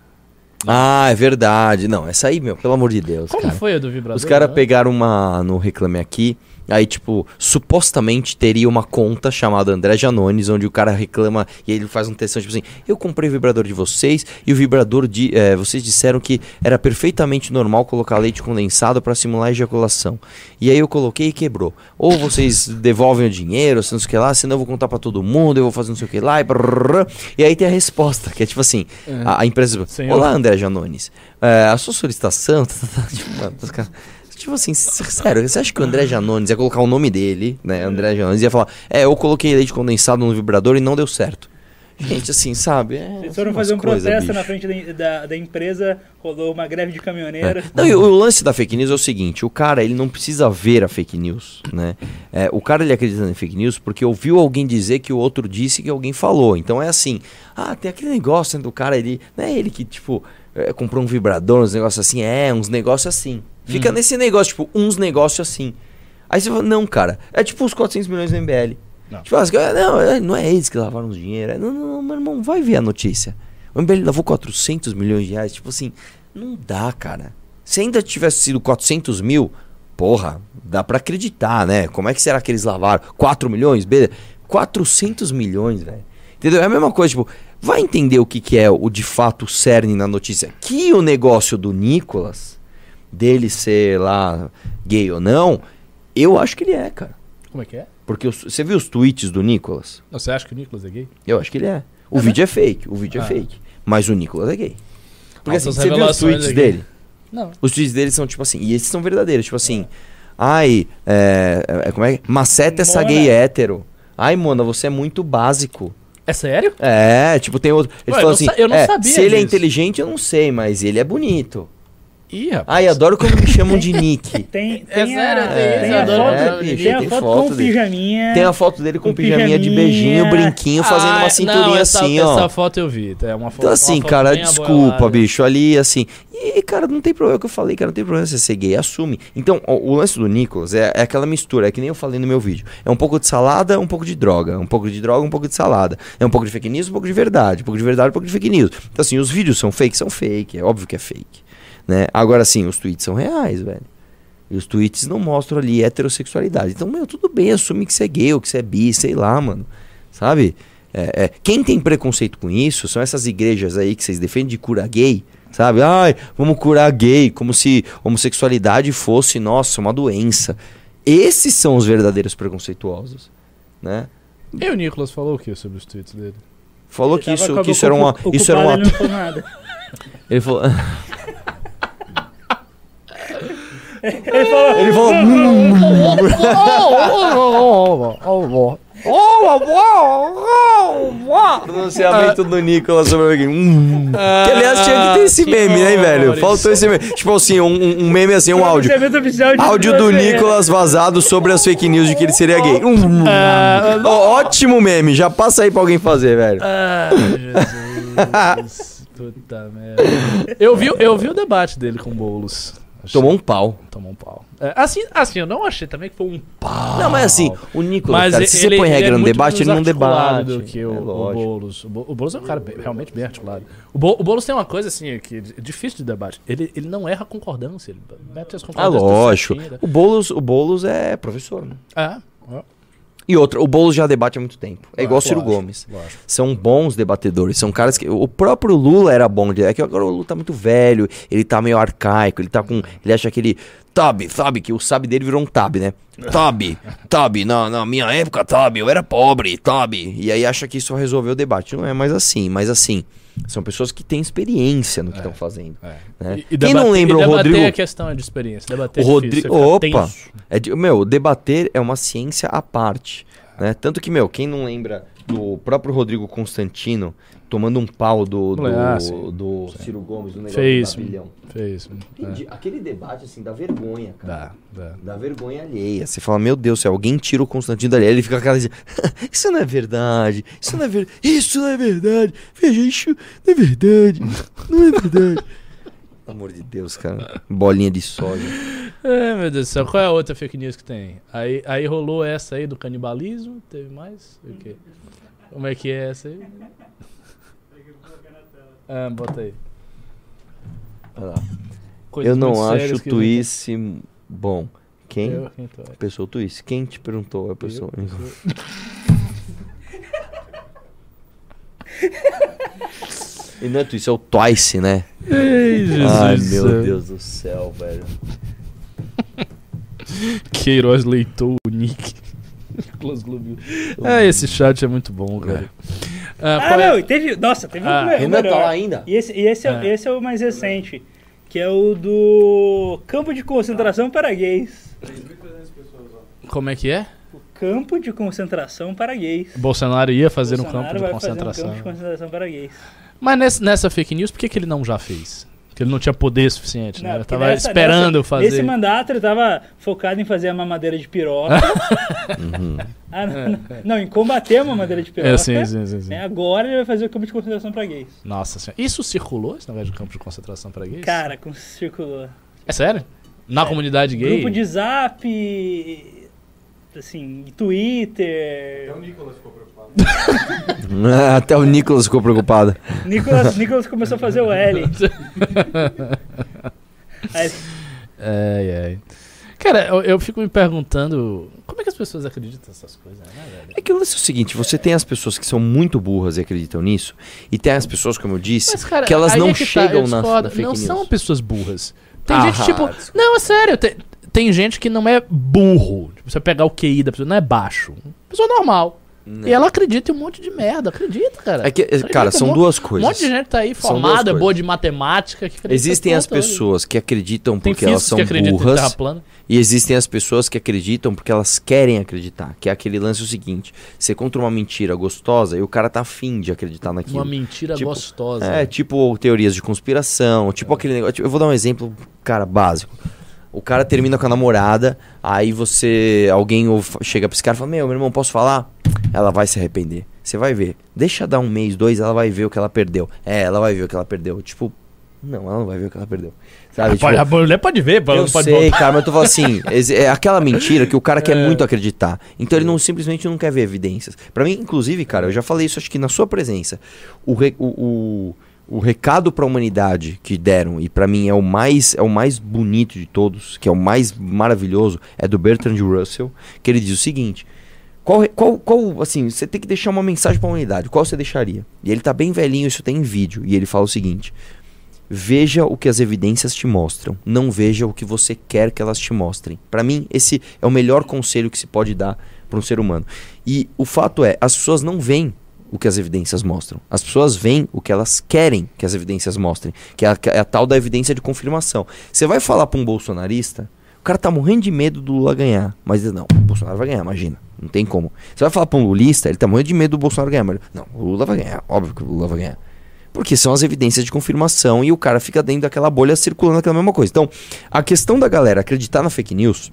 Ah, é verdade. Não, essa aí, meu, pelo amor de Deus, Como cara. foi a do vibrador? Os caras né? pegaram uma no Reclame Aqui, aí, tipo, supostamente teria uma conta chamada André Janones, onde o cara reclama e ele faz um textão, tipo assim, eu comprei o vibrador de vocês e o vibrador de. eh, vocês disseram que era perfeitamente normal colocar leite condensado pra simular ejaculação. E aí eu coloquei e quebrou. Ou vocês devolvem o dinheiro, se não sei o que lá, senão eu vou contar pra todo mundo, eu vou fazer não sei o que lá, e, brrr. e aí tem a resposta, que é tipo assim, a, a empresa. Senhor. Olá, André Janones. É, a sua solicitação. tá, tá, tá, tipo, mano, tipo assim, sério, você acha que o André Janones ia colocar o nome dele, né? André Janones ia falar: É, eu coloquei leite condensado no vibrador e não deu certo. Gente, assim, sabe? É, Eles foram fazer um coisa, protesto na bicho. frente da, da, da empresa, rolou uma greve de caminhoneiro. É. Não, e o, o lance da fake news é o seguinte: o cara ele não precisa ver a fake news, né? É, o cara ele acredita em fake news porque ouviu alguém dizer que o outro disse que alguém falou. Então é assim: ah, tem aquele negócio né, do cara ele, não é ele que tipo é, comprou um vibrador, uns negócios assim, é uns negócios assim. Fica nesse negócio tipo uns negócios assim. Aí você fala, não, cara, é tipo os 400 milhões do MBL. Não. Tipo, não, é- não é eles que lavaram os dinheiro. É, Não, não, não, meu irmão, vai ver a notícia. O MBL lavou 400 milhões de reais. Tipo assim, não dá, cara. Se ainda tivesse sido 400 mil, porra, dá pra acreditar, né? Como é que será que eles lavaram? 4 milhões? Beleza. 400 milhões, velho. Entendeu? É a mesma coisa, tipo, vai entender o que, que é o de fato cerne na notícia. Que o negócio do Nicolas, dele ser lá gay ou não, eu acho que ele é, cara. Como é que é? Porque os- você viu os tweets do Nicolas? Não, Você acha que o Nicolas é gay? Eu acho que ele é. O vídeo é fake, o vídeo Ah. é fake. Mas o Nicolas é gay. Porque assim, Altas você viu os tweets aqui. dele? Não. Os tweets dele são tipo assim, e esses são verdadeiros, tipo assim, ai, é, é, como é? Maceta essa Mona. gay hétero. Ai, Mona, você é muito básico. É sério? É, tipo, tem outro. Ele Ué, falou eu assim: eu não é, sabia se ele é disso. inteligente, eu não sei, mas ele é bonito. Ih, rapaz. Ai, adoro quando me chamam de Nick. Tem, É tem sério, a, tem isso, tem a foto, tem bicho, a tem foto foto com o dele. pijaminha. Tem a foto dele com Com pijaminha de pijaminha. beijinho, brinquinho, fazendo Ah, uma cinturinha não, essa, assim, ó. Essa foto eu vi. É uma foto, Então assim, foto cara, desculpa, abolada. bicho, ali assim. E, cara, não tem problema, é o que eu falei, cara, não tem problema você ser gay, assume. Então, o, o lance do Nicolas é, é aquela mistura, é que nem eu falei no meu vídeo. É um pouco de salada, um pouco de droga. Um pouco de droga, um pouco de salada. É um pouco de fake news, um pouco de verdade. Um pouco de verdade, um pouco de fake news. Então, assim, os vídeos são fake, são fake, é óbvio que é fake. Né? Agora, sim, os tweets são reais, velho. E os tweets não mostram ali heterossexualidade. Então, meu, tudo bem, assume que você é gay ou que você é bi, sei lá, mano. Sabe? É, é, quem tem preconceito com isso são essas igrejas aí que vocês defendem de cura gay, sabe? Ai, vamos curar gay, como se homossexualidade fosse, nossa, uma doença. Esses são os verdadeiros preconceituosos, né? E o Nicolas falou o que sobre os tweets dele? Falou Ele que isso, que isso era uma, isso era um ato. ele não falou nada. Ele falou, Ele falou, falou, pronunciamento do Nicolas sobre alguém. Hum. Que aliás tinha que ter esse que meme, né, velho? Faltou esse meme. Tipo assim, um, um meme assim, um áudio. Áudio do. Nicolas vazado sobre as fake news de que ele seria gay. Hum. Ó, ótimo meme, já passa aí pra alguém fazer, velho. Ah, Jesus. Puta merda. Eu vi, eu vi o debate dele com o Boulos. Tomou um pau. Tomou um pau. É, assim, assim, eu não achei também que foi um pau. Não, mas assim, o Nicolas, Mas cara, ele, se você põe ele regra é no debate, ele não debate. do que o, É o. Boulos. O Bo- o Boulos é um cara bem- realmente bem articulado. O, Bo, o Boulos tem uma coisa assim que é difícil de debate. Ele, ele não erra concordância. Ele mete as Ah, concordâncias. tudo lógico. né? O Boulos, o Boulos é professor, né? É, é, E outra, o Boulos já debate há muito tempo. É igual o Ciro lógico, Gomes. São bons debatedores, são caras que. O próprio Lula era bom. É que agora o Lula tá muito velho, ele tá meio arcaico, ele tá com. Ele acha que ele. Tab, sabe? Que o sabe dele virou um tab, né? Tab, tab, na, na minha época, tab, eu era pobre, tab. E aí acha que isso vai resolver o debate. Não é mais assim, mas assim. São pessoas que têm experiência no que estão fazendo. É. né? E- e Quem não debater- lembra o debater Rodrigo? é questão de experiência. Debater O é Rodrigo. você fica Opa! É de- meu, debater é uma ciência à parte. Né? Tanto que, meu, quem não lembra do próprio Rodrigo Constantino tomando um pau do, do, Ah, do Ciro Gomes, do negócio Fez. do pavilhão. Fez. É. Entendi. Aquele debate, assim, dá vergonha, cara. Dá, dá. Dá vergonha alheia. Você fala, meu Deus céu, alguém tira o Constantino dali. Ele fica com aquela assim, isso não é verdade, isso não é verdade, isso não é verdade, veja, isso não é verdade, não é verdade. Pelo amor de Deus, cara. Bolinha de soja. É, meu Deus do céu. Qual é a outra fake news que tem? Aí, aí rolou essa aí do canibalismo. Teve mais? O quê? Como é que é essa aí? Ah, bota aí. Olha lá. Coisas Eu não acho twist bom. Quem? Eu, quem tu é? A pessoa, o twist. Quem te perguntou a pessoa? Eu. E não é twist, é o Twice, né? Ei, Jesus Ai, meu. Deus do céu, velho. Queiroz leitou o nick. Nicolas Globinho. Ah, esse chat é muito bom, cara. Ah, Ah, qual é? não, e teve. Nossa, teve Ah, um melhor. Renan tá lá ainda? E esse, e esse, é, É. esse é o mais recente, que é o do campo de concentração para gays. Como é que é? O campo de concentração para gays. Bolsonaro ia fazer Bolsonaro um campo de concentração. Fazer um campo de concentração para gays. Mas nessa, nessa fake news, por que, que ele não já fez? Porque ele não tinha poder suficiente, né? Não, Ele tava nessa- esperando nessa- fazer. Nesse mandato ele tava focado em fazer a mamadeira de piroca. Uhum. Ah, não, não, não, em combater a mamadeira de piroca. É, sim, sim, sim, sim. né? Agora ele vai fazer o campo de concentração para gays. Nossa senhora. Isso circulou, esse negócio de campo de concentração para gays? Cara, com circulou. É sério? Na É. comunidade gay? Grupo de zap, assim, Twitter. Até o Nicolas ficou preocupado. Nicolas, Nicolas começou a fazer o L. Ai, ai. Cara, eu, eu fico me perguntando como é que as pessoas acreditam nessas coisas, né, velho? É que o lance é o seguinte, você tem as pessoas que são muito burras e acreditam nisso, e tem as pessoas, como eu disse, Mas, cara, que elas não é que tá, chegam eu na, discordo. na fake Não news. são pessoas burras. Tem Ah, gente, tipo... desculpa. Não, é sério. Tem, tem gente que não é burro. Tipo, você pegar o QI da pessoa, não é baixo. Pessoa normal. Não. E ela acredita em um monte de merda. Acredita, cara. É que, Acredita cara, um são monte- duas Um coisas. monte de gente tá aí formada, boa de matemática. Existem em as pessoas que acreditam porque elas são burras e existem as pessoas que acreditam porque elas querem acreditar. Que é aquele lance o seguinte: você conta uma mentira gostosa e o cara tá afim de acreditar naquilo. Uma mentira Tipo, gostosa. É, tipo teorias de conspiração, tipo aquele negócio. tipo, eu vou dar um exemplo, cara, básico. O cara termina com a namorada, aí você. Alguém chega pra esse cara e fala: Meu, meu irmão, posso falar? Ela vai se arrepender. Você vai ver. Deixa dar um mês, dois, ela vai ver o que ela perdeu. É, ela vai ver o que ela perdeu. Tipo, não, ela não vai ver o que ela perdeu. Sabe? Tipo, pode, a mulher pode ver, pode, eu pode sei, voltar. cara, mas eu tô falando assim, é aquela mentira que o cara quer É. muito acreditar. Então ele não simplesmente não quer ver evidências. Pra mim, inclusive, cara, eu já falei isso acho que na sua presença. O, re- o, o, o recado pra humanidade que deram e pra mim é o mais é o mais bonito de todos, que é o mais maravilhoso, é do Bertrand Russell, que ele diz o seguinte: qual, qual, qual, assim, você tem que deixar uma mensagem pra humanidade, qual você deixaria? E ele tá bem velhinho, isso tem em vídeo, e ele fala o seguinte: Veja o que as evidências te mostram, não veja o que você quer que elas te mostrem. Pra mim, esse é o melhor conselho que se pode dar para um ser humano. E o fato é, as pessoas não veem o que as evidências mostram. As pessoas veem o que elas querem que as evidências mostrem, que é a, é a tal da evidência de confirmação. Você vai falar pra um bolsonarista, o cara tá morrendo de medo do Lula ganhar, mas não, o Bolsonaro vai ganhar, imagina. Não tem como. Você vai falar pra um lulista, ele tá morrendo de medo do Bolsonaro ganhar, mas não, o Lula vai ganhar, óbvio que o Lula vai ganhar. Porque são as evidências de confirmação e o cara fica dentro daquela bolha circulando aquela mesma coisa. Então, a questão da galera acreditar na fake news,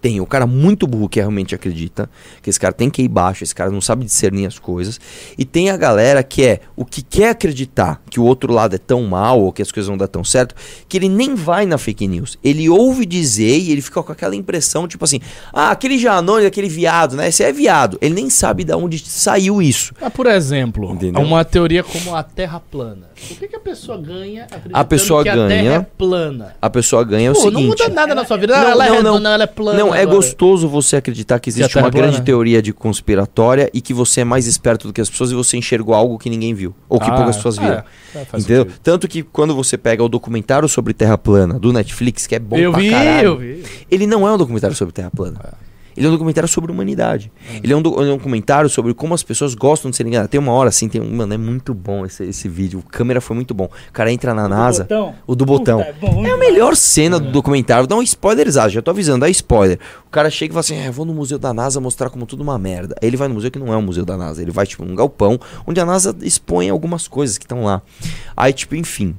tem o cara muito burro que realmente acredita, que esse cara tem que ir baixo, esse cara não sabe discernir as coisas, e tem a galera que é o que quer acreditar que o outro lado é tão mal ou que as coisas não dão tão certo, que ele nem vai na fake news. Ele ouve dizer e ele fica com aquela impressão, tipo assim, ah, aquele Janone, aquele viado, né? Esse é viado. Ele nem sabe de onde saiu isso. Mas, por exemplo, Entendeu? uma teoria como a Terra plana. O que, que a pessoa ganha acreditando A pessoa que a ganha- Terra é plana? A pessoa ganha Pô, o seguinte. não muda nada na sua vida. Não, ela é não, redonda, não. ela é plana. Não, é agora. gostoso você acreditar que existe Terra uma é plana. grande teoria de conspiratória e que você é mais esperto do que as pessoas e você enxergou algo que ninguém viu. Ou que Ah, poucas pessoas viram. é, é, faz Entendeu? sentido. Tanto que quando você pega o documentário sobre Terra plana do Netflix, que é bom Eu pra vi, caralho, eu vi. ele não é um documentário sobre Terra plana. Ele é um documentário sobre humanidade. Ele é um, do- ele é um documentário sobre como as pessoas gostam de ser enganadas. Tem uma hora assim, tem um, mano, é muito bom esse, esse vídeo. A câmera foi muito bom. O cara entra na do NASA. botão. O do botão. Puta, é bom, É a melhor cena do documentário. Dá um spoiler exato, já tô avisando, dá spoiler. O cara chega e fala assim: é, eu vou no museu da NASA mostrar como tudo uma merda. Aí ele vai no museu que não é um museu da NASA. Ele vai, tipo, num galpão onde a NASA expõe algumas coisas que estão lá. Aí, tipo, enfim.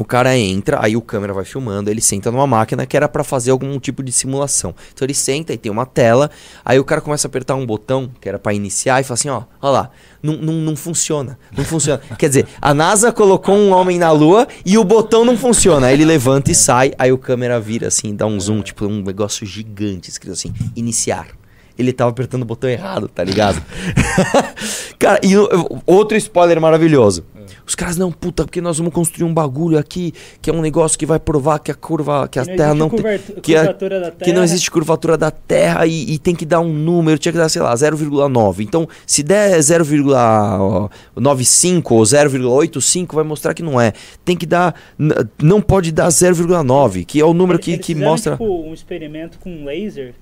O cara entra, aí o câmera vai filmando, ele senta numa máquina que era pra fazer algum tipo de simulação. Então ele senta e tem uma tela, aí o cara começa a apertar um botão que era pra iniciar e fala assim, ó, ó lá, não, não, não funciona, não funciona. Quer dizer, a NASA colocou um homem na lua e o botão não funciona. Aí ele levanta e sai, aí o câmera vira assim, dá um zoom, tipo um negócio gigante escrito assim, iniciar. Ele tava apertando o botão errado, tá ligado? cara, e outro spoiler maravilhoso. Os caras, não, puta, porque nós vamos construir um bagulho aqui que é um negócio que vai provar que a curva, que a Que não Terra não tem. Que, a- curvatura da que não Terra. existe curvatura da Terra e, e tem que dar um número, tinha que dar, sei lá, 0,9. Então, se der 0,95 ou 0,85, vai mostrar que não é. Tem que dar. Não pode dar 0,9, que é o número que, Eles que fizeram, mostra. tipo, um experimento com laser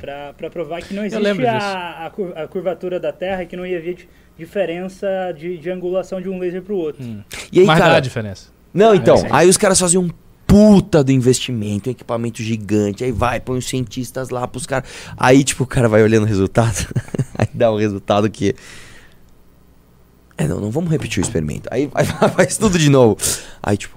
pra, pra provar que não Hum. existe a, a, cur- a curvatura da Terra e que não ia haver di- diferença de, de angulação de um laser pro outro. E aí, Mas dá cara. a diferença. Não, então, sim. aí os caras faziam um puta do investimento, um equipamento gigante. Aí vai, põe os cientistas lá pros caras. Aí, tipo, o cara vai olhando o resultado. aí dá o resultado que. É, não, não vamos repetir o experimento. Aí vai, faz tudo de novo. Aí, tipo.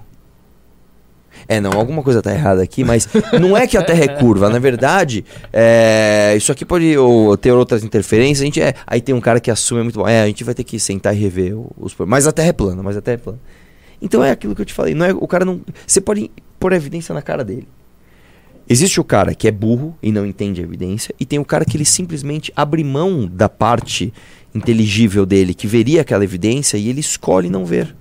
É, não, alguma coisa tá errada aqui, mas não é que a Terra é curva. Na verdade, é, isso aqui pode ou, ter outras interferências. A gente é, aí tem um cara que assume é muito bom. É, a gente vai ter que sentar e rever os. Mas a Terra é plana, mas a Terra é plana. Então é aquilo que eu te falei. Não é, o cara não. Você pode pôr evidência na cara dele. Existe o cara que é burro e não entende a evidência, e tem o cara que ele simplesmente abre mão da parte inteligível dele, que veria aquela evidência, e ele escolhe não ver.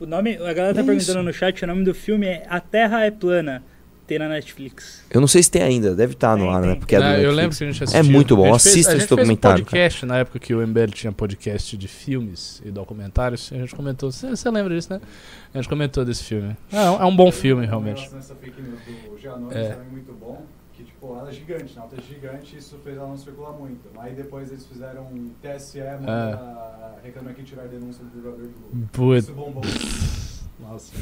O nome, a galera tá É perguntando isso. no chat, o nome do filme é A Terra é Plana. Tem na Netflix. Eu não sei se tem ainda, deve estar no Tem, ar, tem. né? Porque é do Não, eu lembro que a gente É assistiu. muito bom, A fez- assista a esse gente fez documentário, um podcast na época que o MBL tinha podcast de filmes e documentários. A gente comentou. Você você lembra disso, né? A gente comentou desse filme. É, um- é um bom filme, realmente. Nessa fake news do Giannone É. também muito bom, que tipo, ela é gigante, né? Ela é gigante isso fez ela não circular muito. Aí depois eles fizeram um TSE, manda reclamar quem tiver denúncia do jogador do. Putz, Isso bombou. Nossa.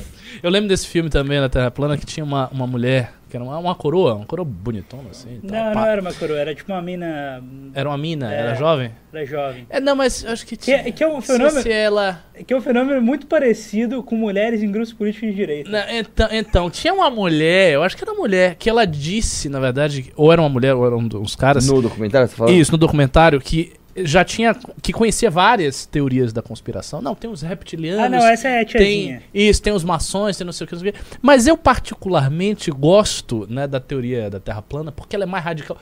Eu lembro desse filme também na Terra Plana que tinha uma, uma mulher, que era uma, uma coroa, uma coroa bonitona assim. e tal, Não, pá. não era uma coroa, era tipo uma mina. Era uma mina, É. era jovem? Era jovem. É, não, mas eu acho que Que, tinha. é- que é um não sei fenômeno. Se ela. Que é um fenômeno muito parecido com mulheres em grupos políticos de direita. Não, então, então, tinha uma mulher, eu acho que era mulher, que ela disse, na verdade, ou era uma mulher, ou eram uns caras. No documentário, você fala? Isso, no documentário, que já tinha. que conhecia várias teorias da conspiração. Não, tem os reptilianos. Ah, não, essa é a Tem tiazinha. isso, tem os maçons, tem não sei o que, não sei o que. Mas eu particularmente gosto, né, da teoria da Terra plana, porque ela é mais radical.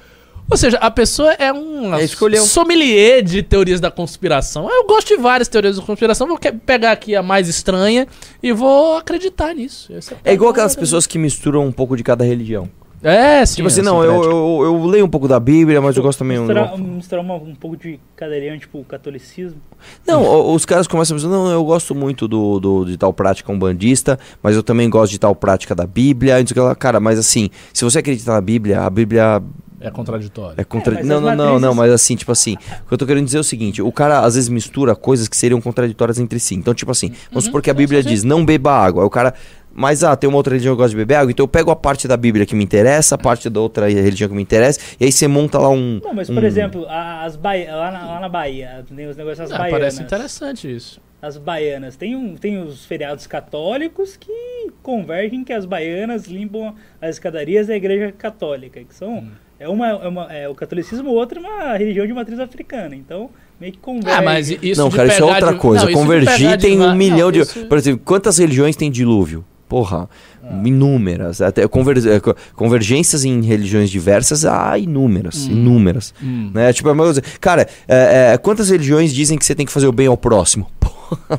Ou seja, a pessoa é um É, escolheu. sommelier de teorias da conspiração. Eu gosto de várias teorias da conspiração, vou pegar aqui a mais estranha e vou acreditar nisso. Esse É igual aquelas pessoas que misturam um pouco de cada religião. É, sim. tipo assim, é não, eu, sincrético. eu, eu leio um pouco da Bíblia, mas eu gosto também... Misturar, um- misturar uma- um pouco de religião, tipo o catolicismo. Não, os caras começam a dizer, não, eu gosto muito do, do- de tal prática umbandista, mas eu também gosto de tal prática da Bíblia. e não. Cara, mas assim, se você acredita na Bíblia, a Bíblia É contraditório. é contra... É, não, não, não, não, mas assim, tipo assim, o que eu tô querendo dizer é o seguinte, o cara às vezes mistura coisas que seriam contraditórias entre si. Então, tipo assim, vamos supor que a Bíblia diz, não beba água. Aí o cara, mas ah, tem uma outra religião que gosta de beber água, então eu pego a parte da Bíblia que me interessa, a parte da outra religião que me interessa, e aí você monta lá um... Não, mas por um- exemplo, as Bahia, lá, na, lá na Bahia, tem os negócios das Ah, baianas. parece interessante isso. As baianas. Tem, um, tem os feriados católicos que convergem que as baianas limpam as escadarias da igreja católica, que são. Hum. É, uma, é, uma, é o catolicismo, outra é uma religião de matriz africana. Então, meio que converge. Ah, mas isso não, cara, isso é outra de- coisa. Não, Convergir tem um milhão não, de. isso- Por exemplo, quantas religiões tem dilúvio? Porra, Ah. inúmeras. Até conver- eh, co- convergências em religiões diversas, há inúmeras. Inúmeras. Hum. Né? Tipo, é cara, é, é, quantas religiões dizem que você tem que fazer o bem ao próximo?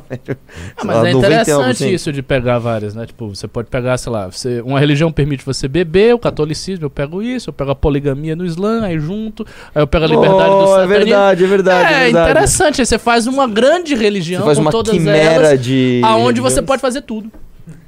Ah, mas lá, é 99%. interessante isso de pegar várias, né? Tipo, você pode pegar, sei lá, você, uma religião permite você beber, o catolicismo, eu pego isso, eu pego a poligamia no Islã, aí junto, aí eu pego a liberdade do Oh, é satanismo. verdade, é verdade. É, é verdade. interessante, aí você faz uma grande religião Você faz com uma todas quimera elas, de. aonde você religiões. pode fazer tudo.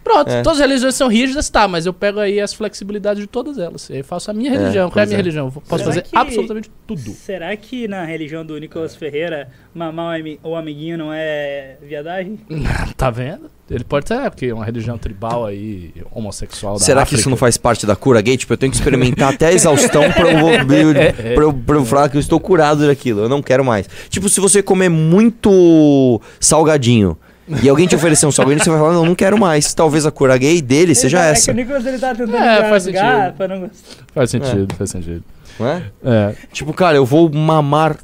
Pronto, É. todas as religiões são rígidas, tá, mas eu pego aí as flexibilidades de todas elas. E aí faço a minha É, religião. Qual é a minha é. religião? Eu Posso Será fazer que- absolutamente tudo. Será que na religião do Nicolas Ferreira, mamar o ami- o amiguinho não é viadagem? Tá vendo? Ele pode ser, é, porque é uma religião tribal aí, homossexual da Será que isso não faz parte da cura gay? Tipo, eu tenho que experimentar até a exaustão pra eu, eu, pra, eu, pra eu falar que eu estou curado daquilo. Eu não quero mais. Tipo, se você comer muito salgadinho e alguém te oferecer um salgadinho, você vai falar, não, não quero mais. Talvez a cura gay dele seja é essa. que o Nicolas ele tá tentando É, faz sentido. pra não. Faz sentido, faz sentido. Não é? É. Tipo, cara, eu vou mamar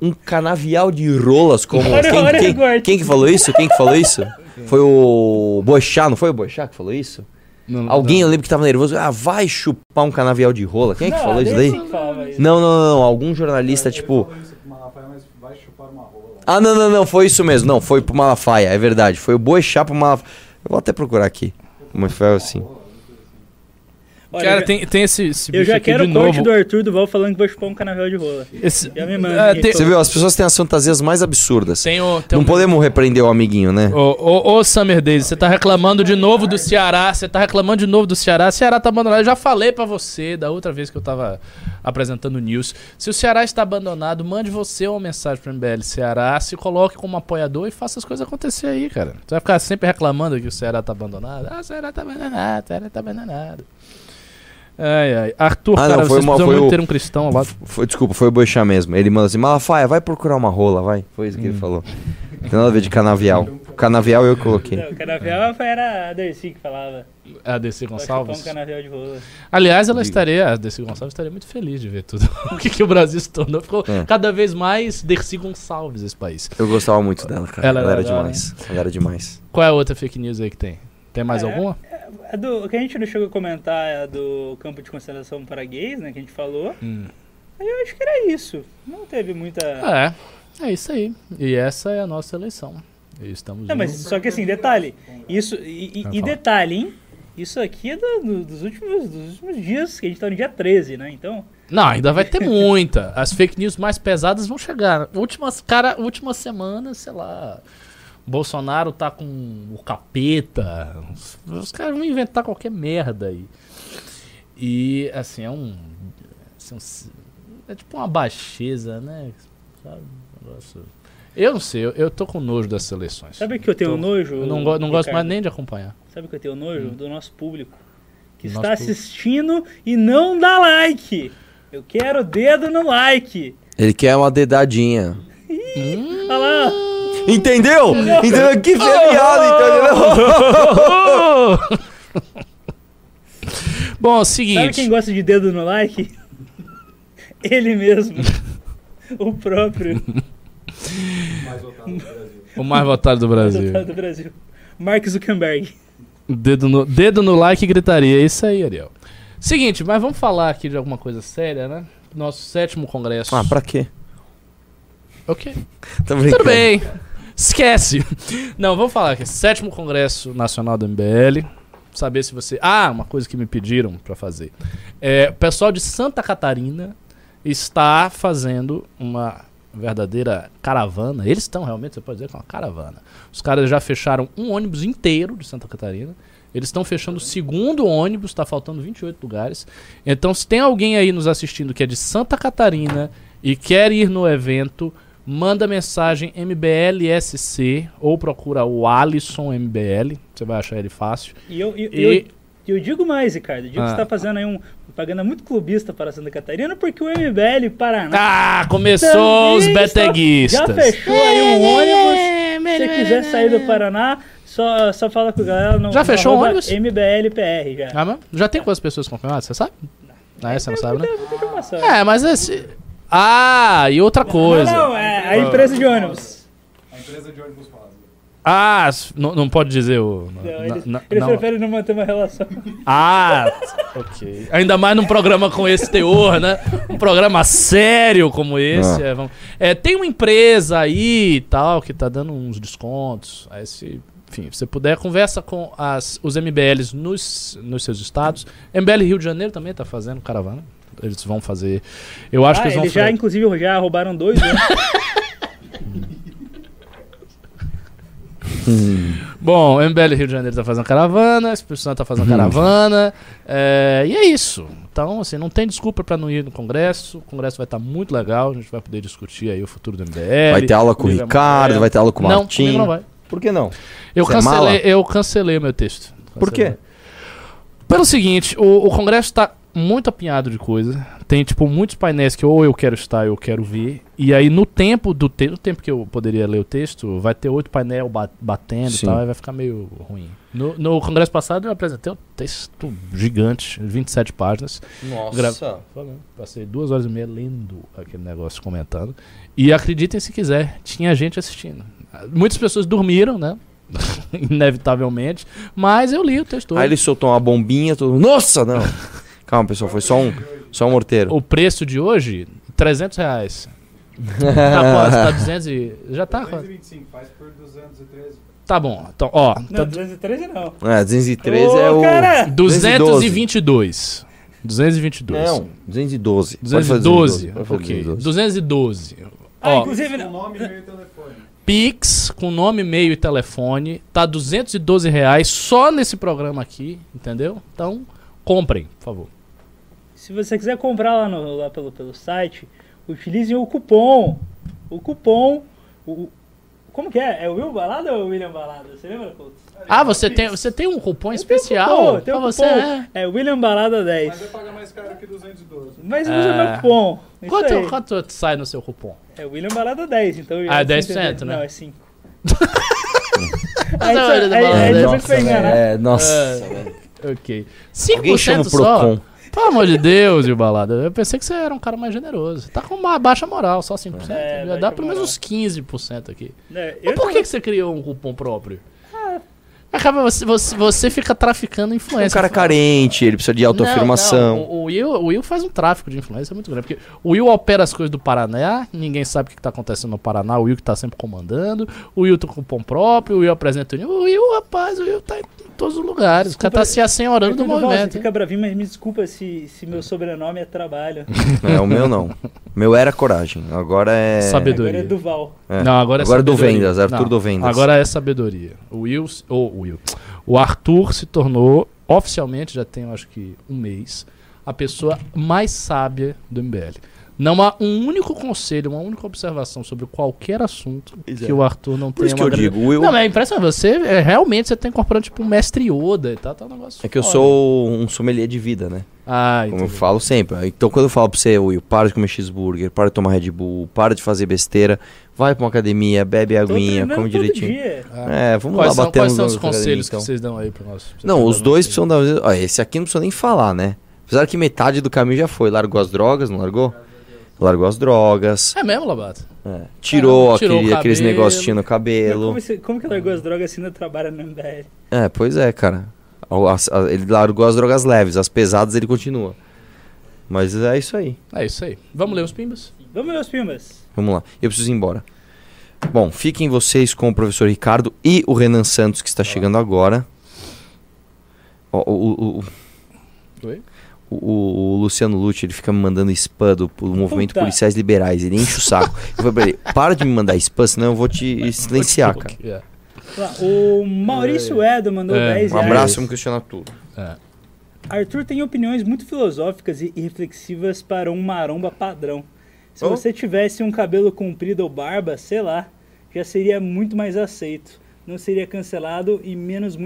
um canavial de rolas como. Olha, Quem, olha, quem- quem que falou isso? Quem que falou isso? Foi o Boechat, não foi o Boechat que falou isso? Não- Alguém, eu lembro que tava nervoso. Ah, vai chupar um canavial de rola. Quem é que Não, falou isso daí? Não, não, não, não. Algum jornalista, Ele tipo. falou isso pro Malafaia, mas vai chupar uma rola. Ah, não, não, não. Foi isso mesmo. Não, foi pro Malafaia. É verdade. Foi o Boechat pro Malafaia. Eu vou até procurar aqui. Mas foi assim. Olha, Cara, eu já- tem, tem esse, esse eu já aqui quero o corte do Arthur Duval falando que vai chupar um canavial de rola. Esse, Já me manda. Ah, tem- Você viu? As pessoas têm as fantasias mais absurdas. tem o, tem Não um- podemos repreender o amiguinho, né? Ô, ô, ô, Summer Days, você tá reclamando de novo do Ceará, você tá reclamando de novo do Ceará, Ceará tá abandonado. Eu já falei pra você da outra vez que eu tava apresentando news. Se o Ceará está abandonado, mande você uma mensagem para o MBL Ceará, se coloque como apoiador e faça as coisas acontecer aí, cara. Você vai ficar sempre reclamando que o Ceará está abandonado. Ah, o Ceará está abandonado, o Ceará está abandonado. Ai, ai. Arthur, Ah, cara, não, foi vocês uma- precisam foi muito o- ter um cristão lá. Foi, desculpa, foi o Boixá mesmo. Ele manda assim, Malafaia, vai procurar uma rola, vai. Foi isso que Hum. ele falou. Tem nada a ver de canavial. Canavial eu coloquei. Não, o canavial era a Dercy que falava. A DC Gonçalves. um canavial de rola. Aliás, ela estaria, a Dercy Gonçalves estaria muito feliz de ver tudo. o que, que o Brasil se tornou. Ficou É. cada vez mais Dercy Gonçalves esse país. Eu gostava muito dela, cara. Ela Ela, era era legal, demais. Ela era demais. Qual é a outra fake news aí que tem? Tem mais É. alguma? A do, que a gente não chegou a comentar é a do campo de concentração para gays, né? Que a gente falou. Hum. Aí eu acho que era isso. Não teve muita. É, é isso aí. E essa é a nossa eleição. E estamos Não, mas só que assim, detalhe. Isso, e, e- e detalhe, hein? Isso aqui é do- do- dos, últimos, dos últimos dias, que a gente tá no dia 13, né? Então. Não, ainda vai ter muita. As fake news mais pesadas vão chegar. Últimas, cara, última semana, sei lá. Bolsonaro tá com o capeta. Os, os caras vão inventar qualquer merda aí. E, assim, é um. assim, um é tipo uma baixeza, né? Sabe? Eu não sei, eu, eu tô com nojo das seleções. Sabe que eu tenho Tô- nojo? Eu não, go- não gosto mais nem de acompanhar. Sabe que eu tenho nojo? Do nosso público. Que Do está nosso público. assistindo e não dá like. Eu quero dedo no like. Ele quer uma dedadinha. Olha lá. Entendeu? Entendeu? Que feriado, entendeu? Bom, é o Sabe seguinte. quem gosta de dedo no like? Ele mesmo. o próprio O mais votado do Brasil. deputado do Brasil. Mark Zuckerberg. Dedo no, dedo no like e gritaria. É isso aí, Ariel. Seguinte, mas vamos falar aqui de alguma coisa séria, né? Nosso sétimo congresso. Ah, pra quê? Ok. Tudo bem. Esquece. Não, vamos falar aqui. Sétimo Congresso Nacional do MBL. Saber se você. Ah, uma coisa que me pediram pra fazer. É, o pessoal de Santa Catarina está fazendo uma verdadeira caravana. Eles estão realmente, você pode dizer que é uma caravana. Os caras já fecharam um ônibus inteiro de Santa Catarina. Eles estão fechando o segundo ônibus, está faltando 28 lugares. Então, se tem alguém aí nos assistindo que é de Santa Catarina e quer ir no evento, manda mensagem MBLSC ou procura o Alisson MBL. Você vai achar ele fácil. E eu, e- E- eu, eu digo mais, Ricardo. Eu digo Ah. que você tá fazendo aí um propaganda muito clubista para Santa Catarina, porque o MBL Paraná Ah, começou os está- beteguistas. já fechou aí um ônibus. Se você quiser sair do Paraná, só, só fala com a galera no Já fechou o ônibus? MBLPR já. Ah, mas já tem quantas pessoas confirmadas? Você sabe? Ah, essa não sabe, né? É, mas esse. Ah, e outra coisa. Não, não, é a empresa de ônibus. A empresa de ônibus faz. Ah, não, não pode dizer o. Não, na- eles na- eles não. preferem não manter uma relação. Ah, ok. Ainda mais num programa com esse teor, né? Um programa sério como esse. Ah. É, vamos- é, tem uma empresa aí e tal que tá dando uns descontos. Aí se, enfim, se você puder, conversa com as, os MBLs nos, nos seus estados. MBL Rio de Janeiro também tá fazendo caravana. Eles vão fazer. Eu acho ah, que eles vão eles já, fazer. inclusive, já roubaram dois ônibus. Bom, o MBL Rio de Janeiro tá fazendo caravana, Espírito Santo tá fazendo Uhum. caravana. é, e é isso. Então, assim, não tem desculpa pra não ir no Congresso. O Congresso vai estar muito legal. A gente vai poder discutir aí o futuro do MBL. Vai ter aula com o Ricardo, vai ter aula com o Não, Martim. comigo não vai. Por que não? Eu Você é cancelei, eu cancelei o meu texto. Por quê? Cancelei. Pelo seguinte, o, o Congresso tá muito apinhado de coisa. Tem, tipo, muitos painéis que ou eu quero estar ou eu quero ver. E aí, no tempo do te no tempo que eu poderia ler o texto, vai ter oito painel ba- batendo Sim. e tal, e vai ficar meio ruim. No, no Congresso passado, eu apresentei um texto gigante, 27 páginas. Nossa. Passei duas horas e meia lendo aquele negócio, comentando. E acreditem se quiser, tinha gente assistindo. Muitas pessoas dormiram, né? Inevitavelmente. Mas eu li o texto todo. Aí ele soltou uma bombinha, todo mundo, Nossa, não. Calma, pessoal, foi só um, só um morteiro. O preço de hoje, 300 reais. tá quase, tá 200 e... Já tá quase. 225, faz por 213. Tá bom. Então, ó, Não, tá 213 não. É, 213 Ô, é o... cara! 222. 222. Não, 212. Pode fazer 212. 212. Pode fazer Ok. 212. 212. Ah, Ó, inclusive, Com nome, e-mail e telefone. Pix com nome, e-mail e telefone. Tá 212 reais só nesse programa aqui, entendeu? Então, comprem, por favor. Se você quiser comprar lá, no, lá pelo, pelo site, utilize o cupom. O cupom. O, como que é? É o Will Balada ou o William Balada? Você lembra? Ah, você tem, você tem um cupom um especial cupom, tem um pra você, cupom. é. É William Balada 10. Mas vai pagar mais caro que 212. Mas usa É. meu cupom. Isso Quanto, aí. quanto sai no seu cupom? É William Balada 10, então... Ah, é já 10%, né? Não, é 5. Mas aí, a aí, William aí, Balada aí 10. depois foi enganar. É, nossa. É, ok. Alguém chama 5% só? Procon. Pelo amor de Deus, Gil Balada. Eu pensei que você era um cara mais generoso. Tá com uma baixa moral, só 5%. É, Já dá pelo menos uns 15% aqui. Né, Mas por que, que você criou um cupom próprio? Acaba, você, você, você fica traficando É um influência. cara carente, ele precisa de autoafirmação. Não, não, O, Will, o Will faz um tráfico de influência muito grande. Porque o Will opera as coisas do Paraná, ninguém sabe o que está acontecendo no Paraná, o Will que tá sempre comandando, o Will tem cupom próprio, o Will apresenta o O Will, rapaz, o Will tá em todos os lugares. O cara tá se assenhorando do Duval, Você movimento. fica bravinho, mas me desculpa se, se meu sobrenome é trabalho. É, o meu não. O meu era coragem. Agora é. Sabedoria. Agora é Duval. É. Não, agora é Agora é do sabedoria. Vendas, Arthur Não, do Vendas. Agora é sabedoria. O Will, ou o Will. O Arthur se tornou, oficialmente, já tem acho que um mês, a pessoa mais sábia do MBL. Não há um único conselho, uma única observação sobre qualquer assunto que o Arthur não Por tenha isso que eu grande- digo, Will. Não, mas é impressionante. Você, é, realmente, você tá incorporando tipo um mestre Yoda e tal, tá um negócio É que eu sou um sommelier de vida, né? Ah, Como eu falo sempre. Então quando eu falo pra você, Will, para de comer cheeseburger, para de tomar Red Bull, para de fazer besteira, vai pra uma academia, bebe aguinha, come direitinho. dia. É, vamos Quais lá são, bater quais são os na academia, conselhos então. que vocês dão aí pro nosso? Não, os dois precisam dar. Ó, esse aqui não precisa nem falar, né? Apesar que metade do caminho já foi. Largou as drogas, não largou? Largou as drogas. É mesmo, Labato? é. Tirou, Caramba, tirou aquele- aqueles cabelo. negócios que tinha no cabelo. Como, você- como que largou as drogas assim não trabalha no MBL? É, pois é, cara. As- Ele largou as drogas leves, as pesadas ele continua. Mas é isso aí. É isso aí. Vamos ler os pimbas? Vamos ver os filmes. Vamos lá. Eu preciso ir embora. Bom, fiquem vocês com o professor Ricardo e o Renan Santos, que está chegando agora. O, o, o, Oi? o- o Luciano Lute, ele fica me mandando spam do, do movimento Puta. Policiais Liberais. Ele enche o saco. Eu falei pra ele, para de me mandar spam, senão eu vou te silenciar, cara. É. O Maurício Edo mandou É, 10 Um abraço, vamos questionar tudo. É. Arthur tem opiniões muito filosóficas e e reflexivas para um maromba padrão. Se Oh. você tivesse um cabelo comprido ou barba, sei lá, já seria muito mais aceito. Não seria cancelado e menos,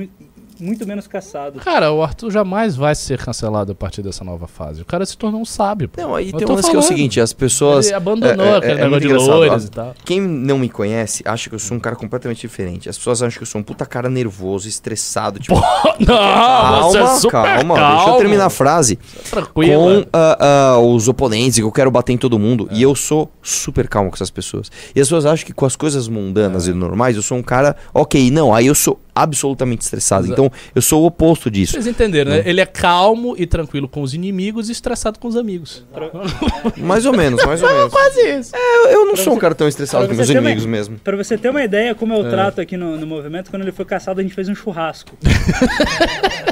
muito, menos caçado. Cara, o Arthur jamais vai ser cancelado a partir dessa nova fase. O cara se tornou um sábio. pô. Não, aí Eu tem um lance que é o seguinte, as pessoas... Ele abandonou é- é- aquele é negócio de loiras A- e tal. Quem não me conhece acha que eu sou um cara completamente diferente. As pessoas acham que eu sou um puta cara nervoso, estressado, tipo... Não, você é super calma, calmo. deixa eu terminar a frase. Tranquilo. Com ah, ah, os oponentes, que eu quero bater em todo mundo. E eu sou super calmo com essas pessoas. E as pessoas acham que com as coisas mundanas e normais, eu sou um cara, ok, não, aí eu sou absolutamente estressado. Exato. Então, eu sou o oposto disso. Vocês entenderam, né? Ele é calmo e tranquilo com os inimigos e estressado com os amigos. Mais ou menos, mais ou menos. Quase isso. Eu, eu não sou um cara tão estressado pra com você meus ter uma- inimigos mesmo. Pra você ter uma ideia como É. eu trato aqui no, no movimento, quando ele foi caçado, a gente fez um churrasco.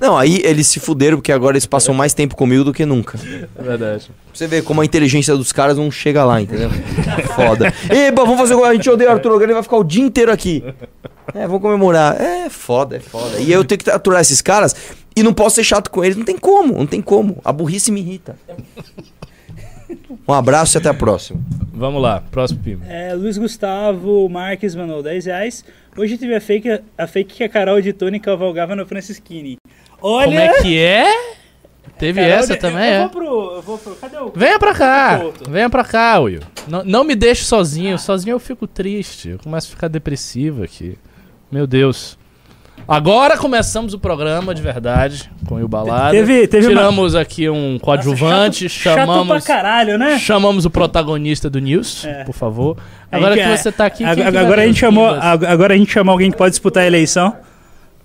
Não, aí eles se fuderam porque agora eles passam mais tempo comigo do que nunca. É verdade. Você vê como a inteligência dos caras não chega lá, entendeu? Foda. Eba, vamos fazer. A gente odeia o Arthur, ele vai ficar o dia inteiro aqui. É, vamos comemorar. É foda, é foda. E eu tenho que aturar esses caras e não posso ser chato com eles. Não tem como, não tem como. A burrice me irrita. Um abraço e até a próxima. Vamos lá, próximo pimba. É, Luiz Gustavo Marques mandou 10 reais. Hoje teve a fake, a fake que a Carol de Tony cavalgava no Francisquini. Olha! Como é que é? Teve Carol essa de- também, eu, é? vou pro, eu vou pro. Cadê o. Venha pra cá, venha pra cá, Will. Não, não me deixe sozinho, sozinho eu fico triste, eu começo a ficar depressivo aqui. Meu Deus. Agora começamos o programa de verdade, com o Balada. Teve- teve uma- Tiramos aqui um coadjuvante, Chato, chato pra chamamos, caralho, né? chamamos o protagonista do News, É. por favor. A Agora que você tá aqui, ag- quem que vai agora, a gente chamou, agora a gente chamou alguém que pode disputar a eleição.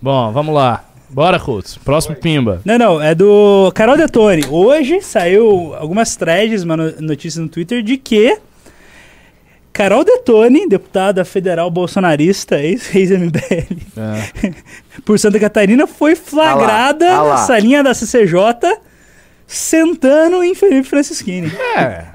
Bom, vamos lá. Bora, Coutos. Próximo pimba. Não, não, é do Carol Detone. Hoje saiu algumas threads, uma no- notícia no Twitter, de que Carol Detone, deputada federal bolsonarista, ex-MBL, É. por Santa Catarina, foi flagrada Ah lá, ah lá. na salinha da CCJ sentando em Felipe Francisquini. É.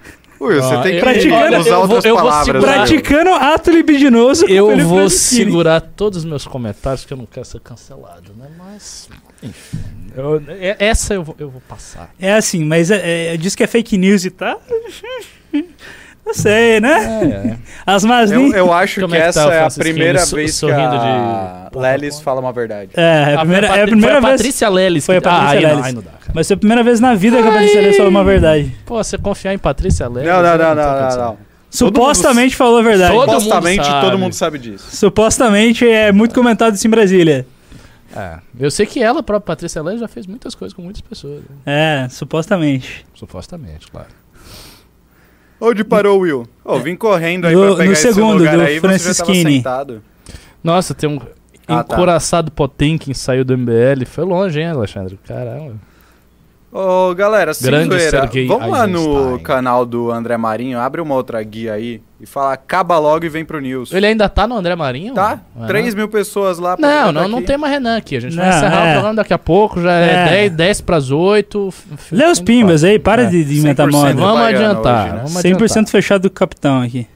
Will, você Ó, tem que praticando- usar eu outras eu vou palavras. segurar- né? Praticando ato libidinoso com Eu Felipe vou Franceschini. segurar todos os meus comentários, que eu não quero ser cancelado, né? Mas, enfim. eu- é- essa eu vou, eu vou passar. É assim, mas é, é, diz que é fake news e tá. Não sei, né? É, As más Eu, eu acho Como que é que essa tá é a primeira vez que a de- Lelis fala uma verdade. É, é a primeira, é a primeira foi a vez. Patrícia Lelis. Foi a que- Patrícia ah, aí Lelis. Não, aí não dá. Vai ser a primeira vez na vida que a Patrícia Lelis falou uma verdade. Pô, você confiar em Patrícia Lelis... Não, não, não, não, não, não. Supostamente falou a verdade. Todo mundo Supostamente sabe. todo mundo sabe disso. Supostamente é muito comentado isso em Brasília. É, eu sei que ela, a própria Patrícia Lelis, já fez muitas coisas com muitas pessoas. né? É, supostamente. Supostamente, claro. Onde parou o Will? Ô, vim correndo aí No- pra pegar no esse segundo, lugar do aí, sentado. Nossa, tem um Ah, tá. encoraçado Potemkin saiu do MBL. Foi longe, hein, Alexandre? Caramba. Ô, galera, sem Grande zoeira, Sergei vamos lá no canal do André Marinho, abre uma outra guia aí e fala acaba logo e vem pro News. Ele ainda tá no André Marinho? Tá? Aham. 3 mil pessoas lá. pra Não, não, não tem mais Renan aqui. A gente vai Não, encerrar é. o programa daqui a pouco. Já é, É. 10, 10 pras 8. Lê os pimbas aí, para É. de, de inventar 100% moda. Vamos adiantar. hoje, né? Vamos 100% fechado do capitão aqui.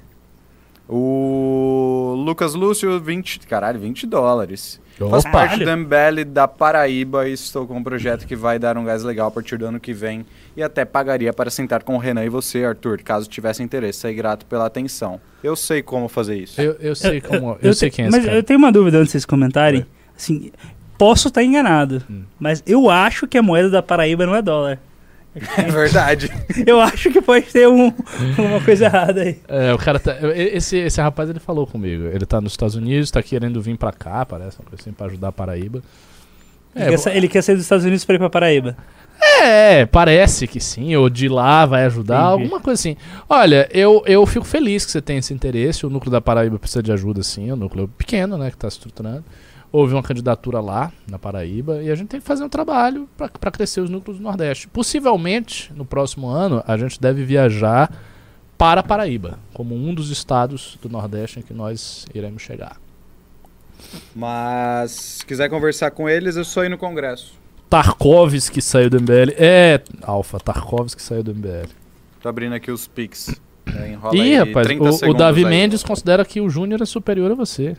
O Lucas Lúcio, 20. Caralho, 20 dólares. Faz Opa. parte do MBL da Paraíba e estou com um projeto que vai dar um gás legal a partir do ano que vem e até pagaria para sentar com o Renan e você, Arthur, caso tivesse interesse. Sei grato pela atenção. Eu sei como fazer isso. Eu, eu sei como. Eu, sei te- quem é Mas esse cara. eu tenho uma dúvida antes de vocês comentarem. Assim, posso estar enganado, Hum. mas eu acho que a moeda da Paraíba não é dólar. É verdade. Eu acho que pode ter um- uma coisa errada aí. É, o cara tá. Esse, esse rapaz ele falou comigo. Ele tá nos Estados Unidos, tá querendo vir pra cá, parece, uma coisa assim, pra ajudar a Paraíba. Ele, É, quer, sa- ele quer sair dos Estados Unidos para ir para Paraíba. É, parece que sim, ou de lá vai ajudar, Entendi. alguma coisa assim. Olha, eu, eu fico feliz que você tenha esse interesse. O núcleo da Paraíba precisa de ajuda, sim. É um núcleo pequeno, né, que está se estruturando. Houve uma candidatura lá, na Paraíba, e a gente tem que fazer um trabalho para crescer os núcleos do Nordeste. Possivelmente, no próximo ano, a gente deve viajar para a Paraíba, como um dos estados do Nordeste em que nós iremos chegar. Mas se quiser conversar com eles, eu sou ir no congresso. Tarkovsky saiu do MBL. É, Alfa, Tarkovsky saiu do MBL. Tô abrindo aqui os pics. É, enrola Ih, aí rapaz, 30 o, o Davi aí. Mendes considera que o Júnior é superior a você.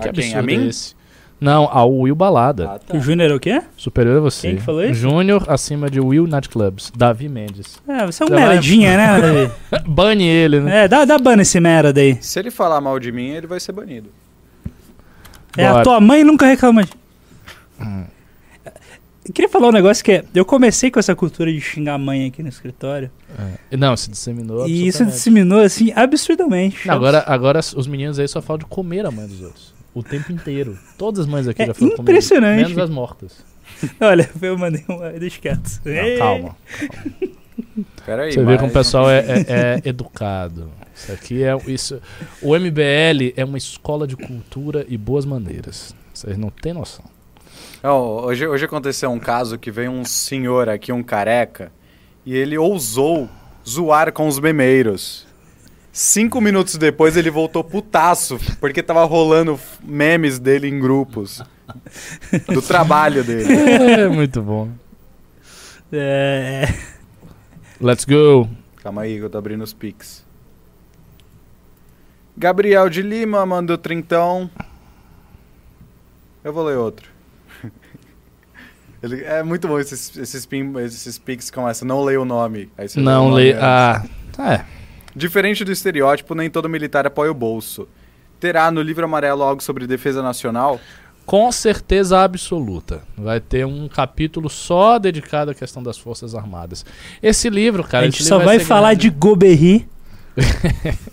Que A quem? absurdo A mim? é esse? Não, ao Will Balada. Ah, tá. O Júnior é o quê? Superior a você. Quem que falou isso? Júnior acima de Will Nightclubs. Davi Mendes. É, você é um Você vai- meradinha, né, Davi? Bane ele, né? É, dá, dá ban esse merda aí. Se ele falar mal de mim, ele vai ser banido. É, a Bora. tua mãe nunca reclama de... Hum. Eu queria falar um negócio que é... Eu comecei com essa cultura de xingar a mãe aqui no escritório. É. Não, se disseminou. e isso absolutamente. disseminou, assim, absurdamente. Não, agora, agora os meninos aí só falam de comer a mãe dos outros. O tempo inteiro. Todas as mães aqui É já foram comidas. impressionante. Menos as mortas. Olha, eu mandei uma... Deixa quieto. Não, calma. Pera aí, Você vê mas como o pessoal é, é- é educado. Isso aqui é isso. O MBL é uma escola de cultura e boas maneiras. Vocês não têm noção. Não, hoje, hoje aconteceu um caso que veio um senhor aqui, um careca, e ele ousou zoar com os memeiros. Cinco minutos depois ele voltou putaço, porque tava rolando memes dele em grupos. Do trabalho dele. É muito bom. É... Let's go. Calma aí que eu tô abrindo os pics. Gabriel de Lima mandou trintão. Eu vou ler outro. Ele, é muito bom esses, esses, pin, esses pics com essa. Não leio o nome. Aí você Não antes. Ah, é. Diferente do estereótipo, nem todo militar apoia o bolso. Terá no livro amarelo algo sobre defesa nacional? Com certeza absoluta. Vai ter um capítulo só dedicado à questão das Forças Armadas. Esse livro, cara. a gente só livro vai ser falar grande. de Goberri,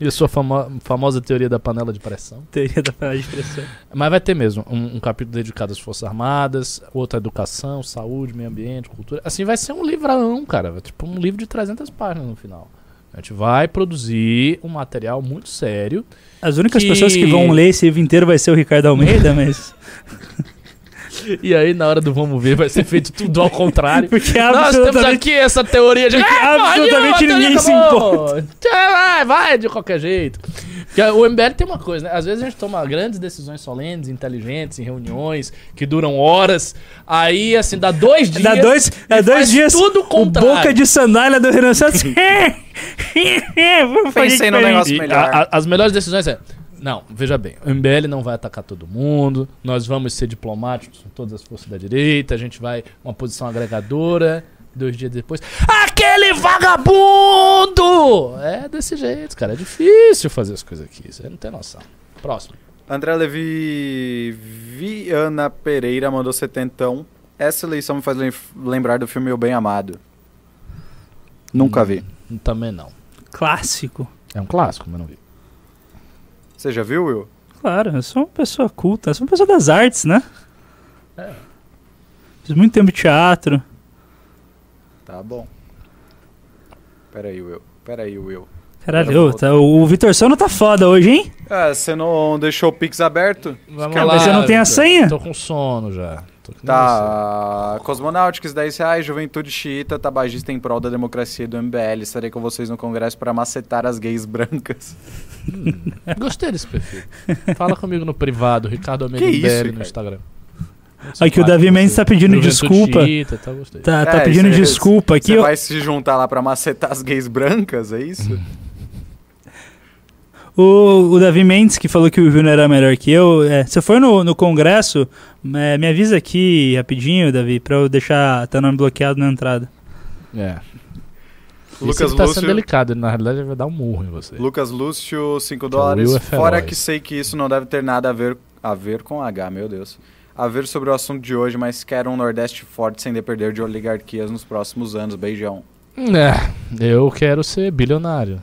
E a sua famo- famosa teoria da panela de pressão. teoria da panela de pressão. Mas vai ter mesmo um, um capítulo dedicado às Forças Armadas, outro à educação, saúde, meio ambiente, cultura. Assim, vai ser um livrão, cara. Vai- Tipo um livro de 300 páginas no final. A gente vai produzir um material muito sério. As únicas Que- pessoas que vão ler esse livro inteiro vai ser o Ricardo Almeida, mas... E aí, na hora do vamos ver, vai ser feito tudo ao contrário. Porque Nós temos absolutamente. aqui essa teoria de. Porque "Ah, absolutamente a teoria ninguém se acabou. Vai, vai, de qualquer jeito. Porque o MBL tem uma coisa, né? Às vezes a gente toma grandes decisões solenes, inteligentes, em reuniões, que duram horas. Aí, assim, dá dois dias. Dá dois, dá dois faz dias. Tudo o contrário. boca de sandália do Renan Santos. Pensei num diferente. negócio melhor. a- a- as melhores decisões é. Não, veja bem, o MBL não vai atacar todo mundo, nós vamos ser diplomáticos com todas as forças da direita, a gente vai uma posição agregadora, dois dias depois. Aquele vagabundo! É desse jeito, cara. É difícil fazer as coisas aqui, você não tem noção. Próximo. André Levi Viana Pereira mandou setentão. Essa eleição me faz lem- lembrar do filme O Bem Amado. Nunca vi. Também não. Clássico. É um clássico, mas não vi. Você já viu, Will? Claro, eu sou uma pessoa culta, eu sou uma pessoa das artes, né? É. Fiz muito tempo de teatro. Tá bom. Pera aí, Will. Pera aí, Will. Caralho, tá- o Vitor Sono tá foda hoje, hein? Ah, você não deixou o Pix aberto? Vamos Cara, mas você não tem a senha? Tô com sono já. Tá. Cosmonautics, 10 reais. Juventude xiita, tabagista em prol da democracia e do MBL. Estarei com vocês no congresso para macetar as gays brancas. Gostei desse perfil. Fala comigo no privado, Ricardo MBL no? Instagram. Aqui o Davi. Mendes tá pedindo desculpa. xiita, tá. Tá, tá É, pedindo cê- desculpa aqui. Você ó. vai se juntar lá para macetar as gays brancas, é isso? O, o Davi Mendes, que falou que o Júnior era melhor que eu. É, se eu for no, no congresso, é, me avisa aqui rapidinho, Davi, pra eu deixar teu nome bloqueado na entrada. É. Lucas tá Lúcio. sendo delicado, ele, na realidade ele vai dar um murro em você. Lucas Lúcio, 5 Que o dólares. Will é. Fora que sei que isso não deve ter nada a ver, a ver com H, meu Deus. A ver sobre o assunto de hoje, mas quero um Nordeste forte sem depender de oligarquias nos próximos anos. Beijão. É, eu quero ser bilionário.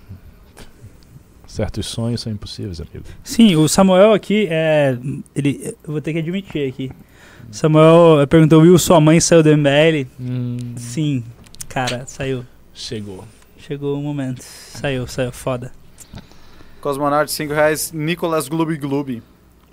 Certos sonhos são impossíveis, amigo. Sim, o Samuel aqui, é, ele, eu vou ter que admitir aqui. Samuel perguntou, Will, sua mãe saiu do MBL? Hum, Sim, cara, saiu. Chegou. Chegou o momento. Saiu, saiu, foda. Cosmonaut, 5 reais. Nicolas Gloob Gloob.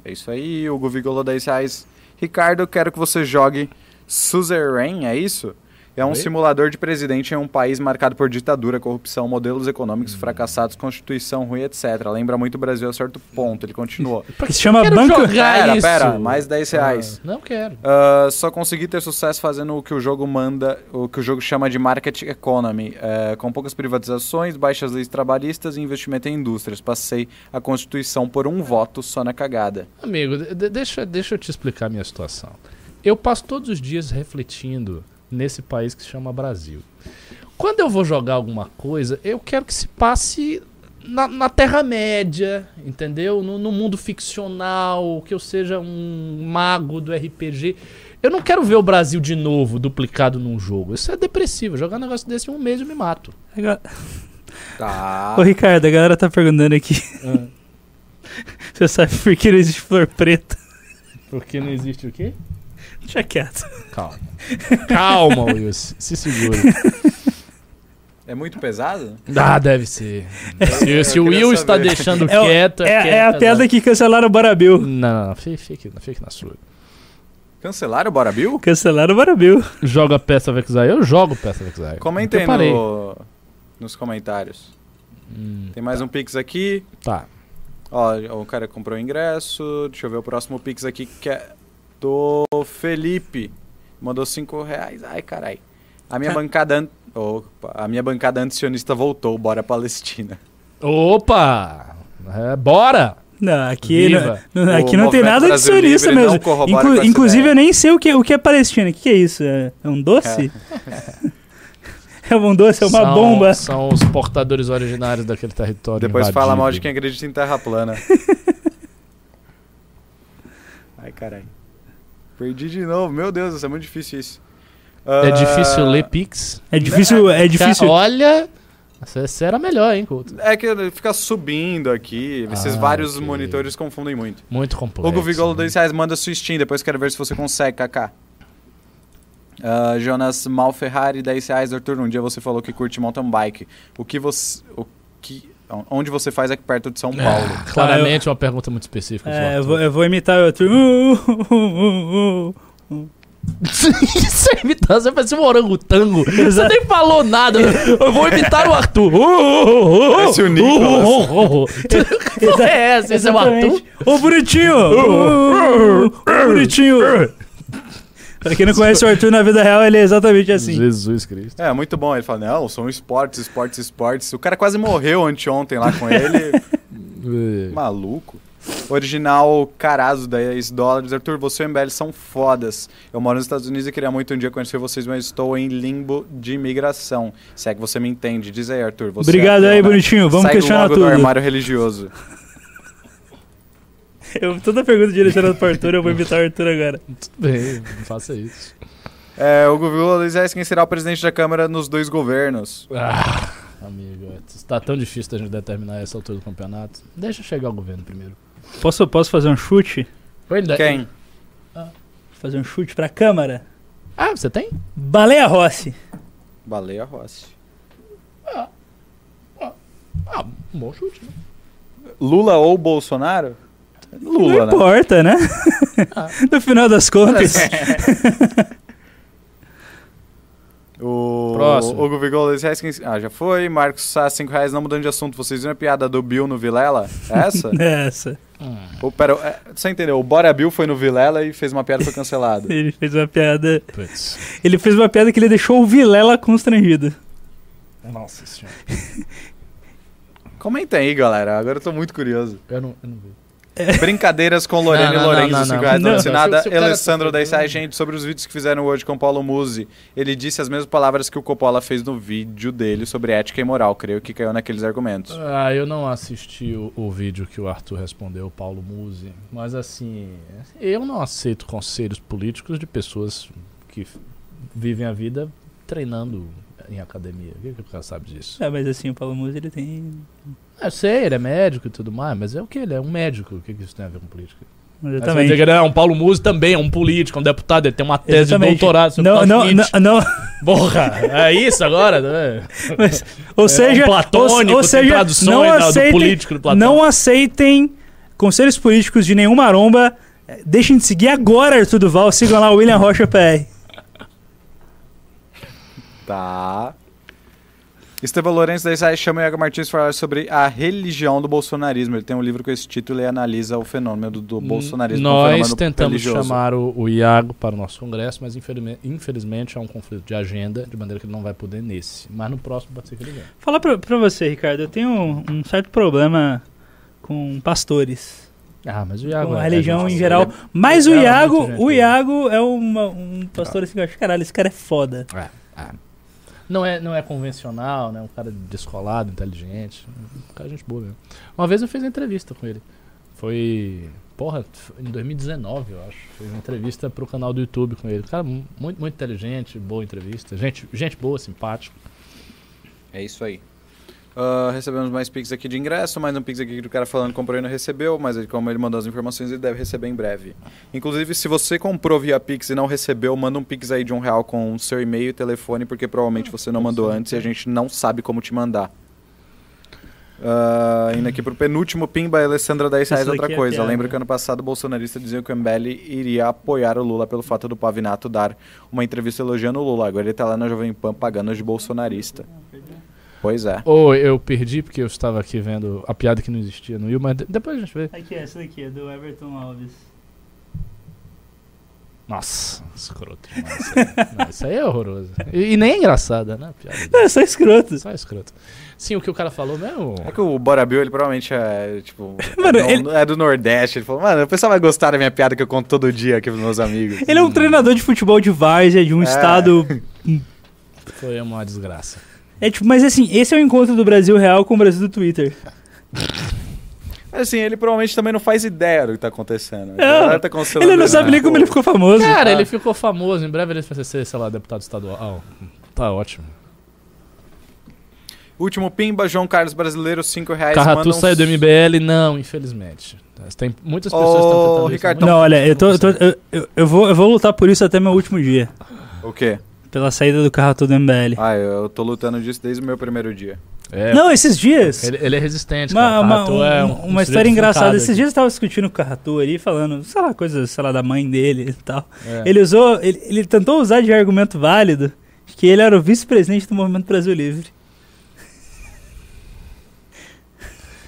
É isso aí. O Govigolo, 10 reais. Ricardo, quero que você jogue Suzerain, é isso? É um Oi? simulador de presidente em um país marcado por ditadura, corrupção, modelos econômicos Hum. fracassados, constituição ruim, etc. Lembra muito o Brasil a certo ponto. Ele continuou. Pra Se chama quero Banco... jogar Pera, isso? pera, mais 10 reais. Ah, não quero. Ah, só consegui ter sucesso fazendo o que o jogo manda, o que o jogo chama de market economy, eh, com poucas privatizações, baixas leis trabalhistas e investimento em indústrias. Passei a Constituição por um voto só na cagada. Amigo, de- de- deixa, deixa eu te explicar a minha situação. Eu passo todos os dias refletindo nesse país que se chama Brasil. Quando eu vou jogar alguma coisa, eu quero que se passe na, na Terra-média, entendeu? No, no mundo ficcional, que eu seja um mago do RPG. Eu não quero ver o Brasil de novo, duplicado num jogo. Isso é depressivo. Jogar um negócio desse em um mês eu me mato. Tá. Ô Ricardo, a galera tá perguntando aqui. Você sabe por que não existe flor preta? Porque não existe o quê? Deixa quieto. Calma. Calma, Wilson. Se segura. É muito pesado? Ah, deve ser. Se, Eu se o Will está saber. deixando É, quieto, é, que é a pesado. piada que cancelaram o Barabil. Não, não, não. Fique, fique, fique na sua. Cancelaram o Bora Bill? Cancelaram o Barabil. Joga Path of Exile? Eu jogo Path of Exile. Comentem parei. no, nos comentários. Hum, Tem mais um Pix aqui. tá. Ó, o cara comprou o ingresso. Deixa eu ver o próximo Pix aqui que é do Felipe. Mandou 5 reais. Ai, carai. A minha Ca- bancada. An... Opa, a minha bancada antisionista voltou. Bora Palestina. Opa! É, bora! Não, aqui, Viva. não, O aqui não tem nada de sionista mesmo. Inclu- inclusive, ideia. eu nem sei o que, o que é Palestina. O que, que é isso? É, é um doce? É, um doce, é uma São- bomba. São os portadores originários daquele território. Depois fala mal de invadido. quem acredita em terra plana. Ai, carai. Perdi de novo. Meu Deus, isso é muito difícil isso. É Ah, difícil ler Pix. É difícil, é difícil. Ca- Olha, você era melhor, hein, Couto? É que fica subindo aqui. Esses Ah, vários ok. monitores confundem muito. Muito complexo. Hugo Vigolo, né? 2 reais, manda sua Steam, depois quero ver se você consegue, Kaká. Ah, Jonas Malferrari, 10 reais. Arthur, um dia você falou que curte mountain bike. O que você... O que, onde você faz aqui perto de São Paulo? Claramente uma pergunta muito específica. É, eu vou, eu vou imitar o outro. Uh, uh, uh, uh, Isso é imitação, você parece um orangotango. Você nem falou nada. Eu vou imitar o Arthur. Parece o Nicolas. Que porra é essa? Esse é o Arthur? Ô, bonitinho! Ô, bonitinho! Pra quem não conhece o Arthur na vida real, ele é exatamente assim. Jesus Cristo. É, muito bom. Ele fala, não, são esportes, esportes, esportes. O cara quase morreu anteontem lá com ele. Maluco. Original Carazo, 10 dólares. Arthur, você e o MBL são fodas. Eu moro nos Estados Unidos e queria muito um dia conhecer vocês, mas estou em limbo de imigração. Se é que você me entende. Diz aí, Arthur. Você Obrigado é aí, né? bonitinho. Vamos Sai questionar logo tudo. do armário religioso. Eu, toda pergunta direcionada pro Arthur, eu vou imitar o Arthur agora. Tudo bem, não faça isso. É, o governo Luiz Reis, quem será o presidente da Câmara nos dois governos? Ah, amigo, está tão difícil da gente determinar essa altura do campeonato. Deixa chegar o governo primeiro. Posso, posso fazer um chute? Quem? Fazer um chute pra Câmara? Ah, você tem? Baleia Rossi. Baleia Rossi. Ah, um bom chute, né? Lula ou Bolsonaro? Não Lula, né? importa, né? no final das contas. O, Próximo. o Guvigol, Luiz Reis, quem... Ah, já foi. Marcos Sá, 5 reais, não mudando de assunto. Vocês viram a piada do Bill no Vilela? É Essa? Essa. Ou, pera, é, você entendeu? O Bora Bill foi no Vilela e fez uma piada e foi cancelado. Ele fez uma piada. Putz. Ele fez uma piada que ele deixou o Vilela constrangido. Nossa senhora. Comentem aí, galera. Agora eu tô muito curioso. Eu não, eu não vi. Brincadeiras com Lorena e não, Lourenço, não, não, 5 não. reais Não. assinada. O Alessandro 10 reais, gente, sobre os vídeos que fizeram hoje com Paulo Musi. Ele disse as mesmas palavras que o Coppola fez no vídeo dele sobre ética e moral. Creio que caiu naqueles argumentos. Ah, eu não assisti o, o vídeo que o Arthur respondeu, o Paulo Musi. Mas assim, eu não aceito conselhos políticos de pessoas que vivem a vida treinando em academia. O que, que o cara sabe disso? É, mas assim, o Paulo Musi, ele tem. Eu sei, ele é médico e tudo mais, mas é o que? Ele é um médico. O que, que isso tem a ver com política? Dizer Exatamente. que ele é um Paulo Musi também, é um político, é um deputado, ele tem uma tese Exatamente. de doutorado Não, não, não, não. Porra, é isso agora? né? Mas, ou É seja, um platônico, ou, seja, não da- do aceitem, político do Platão. não aceitem conselhos políticos de nenhuma maromba. Eh, Deixem de seguir agora Arthur Duval. Sigam lá o William Rocha PR. Tá. Estevão Lourenço 10 reais chama o Iago Martins para falar sobre a religião do bolsonarismo. Ele tem um livro com esse título e analisa o fenômeno do, do bolsonarismo. Nós tentamos religioso. chamar o, o Iago para o nosso congresso, mas infelizmente, infelizmente há um conflito de agenda, de maneira que ele não vai poder nesse. Mas no próximo pode ser que ele venha. Falar pra, pra você, Ricardo, eu tenho um, um certo problema com pastores. Ah, mas o Iago com a é- religião é em geral. ele Mas o Iago é o. Iago é uma- um pastor assim que eu acho, caralho, esse cara é foda. é- é. Não é, não é convencional, né? Um cara descolado, inteligente. Um cara de gente boa mesmo. Uma vez eu fiz uma entrevista com ele. Foi. Porra, em 2019, eu acho. Fiz uma entrevista pro canal do YouTube com ele. Cara, mu- muito, muito inteligente, boa entrevista. Gente, gente boa, simpático. É isso aí. Ah, recebemos mais Pix aqui de ingresso, mais um Pix aqui do cara falando que comprou e não recebeu, mas ele, como ele mandou as informações, ele deve receber em breve. Inclusive, se você comprou via Pix e não recebeu, manda um Pix aí de um real com seu e-mail e telefone, porque provavelmente você não mandou antes e a gente não sabe como te mandar. Ah, indo aqui pro penúltimo Pimba, Alessandra 10 reais, outra é coisa. piada. Lembra que ano passado o bolsonarista dizia que o MBL iria apoiar o Lula pelo fato do Pavinato dar uma entrevista elogiando o Lula. Agora ele tá lá na Jovem Pan pagando de bolsonarista. Pois é. Ou eu perdi porque eu estava aqui vendo a piada que não existia no Will, mas de- depois a gente vê. Aqui, essa daqui é do Everton Alves. Nossa, escroto demais. Isso aí, Não, isso aí é horroroso. E, e nem é engraçada, né? Piada Não, é só escroto. Só escroto. Sim, o que o cara falou mesmo. É que o Bora Bill, ele provavelmente é, tipo, Mano, é, do, ele- é do Nordeste. Ele falou, mano, o pessoal vai gostar da minha piada que eu conto todo dia aqui pros meus amigos. Ele é um treinador de futebol de várzea, de um É. estado. Foi uma desgraça. É tipo, mas assim, esse é o encontro do Brasil real com o Brasil do Twitter. Assim, ele provavelmente também não faz ideia do que tá acontecendo. A Não, tá Ele não sabe nem como ele ficou famoso. Cara, Ah. ele ficou famoso. Em breve ele vai ser, sei lá, deputado estadual. Tá ótimo. Último Pimba, João Carlos Brasileiro, 5 reais. Carratu manda um- saiu do MBL? Não, infelizmente. Tem muitas pessoas que estão tentando isso, Ricardo, mas Não, olha, eu, tô, eu, tô- eu- eu vou, eu vou lutar por isso até meu último dia. O quê? Pela saída do Carratu do MBL. Ah, eu tô lutando disso desde o meu primeiro dia. É, Não, esses dias. ele, ele é resistente. Uma, uma, Carratu é um- um- um uma história engraçada. Esses aqui. dias eu tava discutindo com o Carratu ali, falando, sei lá, coisas, sei lá, da mãe dele e tal. É. Ele usou, ele, ele tentou usar de argumento válido que ele era o vice-presidente do Movimento Brasil Livre.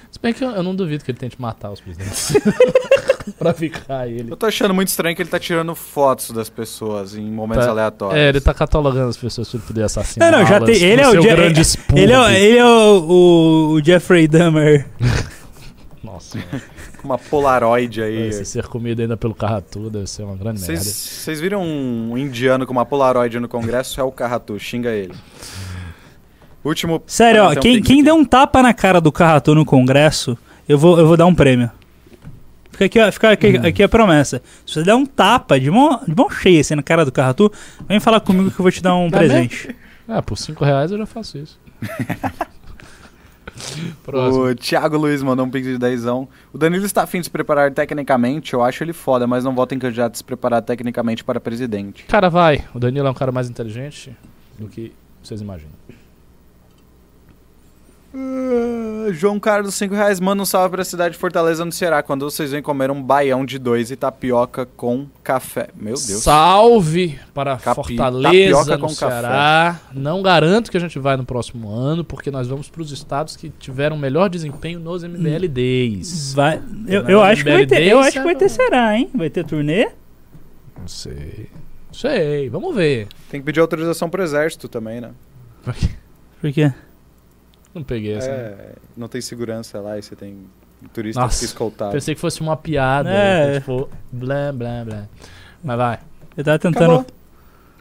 Se bem que eu, eu não duvido que ele tente matar os presidentes. pra ficar ele. Eu tô achando muito estranho que ele tá tirando fotos das pessoas em momentos Tá. aleatórios. É, ele tá catalogando as pessoas pra poder assassinar. Não, não, já tem- ele é o Je- grande Ele é, ele é o, o- o Jeffrey Dahmer. Nossa, Com uma Polaroid aí. esse ser comido ainda pelo Carratu deve ser uma grande Vocês merda. vocês viram um indiano com uma Polaroid no Congresso? É o Carratu, xinga ele. Último. Sério, ó, um quem, quem der um tapa na cara do Carratu no Congresso, eu vou, eu vou dar um prêmio. Fica aqui, ó, fica aqui, aqui a promessa. Se você der um tapa de mão, de mão cheia assim na cara do Carratu, vem falar comigo que eu vou te dar um Tá presente. Ah, por 5 reais eu já faço isso. Próximo. O Thiago Luiz mandou um pix de dezão. O Danilo está afim de se preparar tecnicamente. Eu acho ele foda, mas não vota em candidato a se preparar tecnicamente para presidente. Cara, vai. O Danilo é um cara mais inteligente do que vocês imaginam. Ah, João Carlos, 5 reais. Manda um salve pra cidade de Fortaleza, no Ceará. Quando vocês vêm comer um baião de dois e tapioca com café. Meu Deus. Salve para Capi- Fortaleza, tapioca no com Ceará. Não garanto que a gente vai no próximo ano, porque nós vamos para os estados que tiveram melhor desempenho nos MBL Days. Vai, eu, eu acho que vai ter, eu acho que vai ter será, hein? Vai ter turnê? Não sei. Sei, vamos ver. Tem que pedir autorização pro exército também, né? Por quê? Não peguei essa. né? É, não tem segurança lá e você tem turista Nossa, que escoltar. Pensei que fosse uma piada. É. né? Tipo, blá, blá, blá. Mas vai. Eu tava tentando.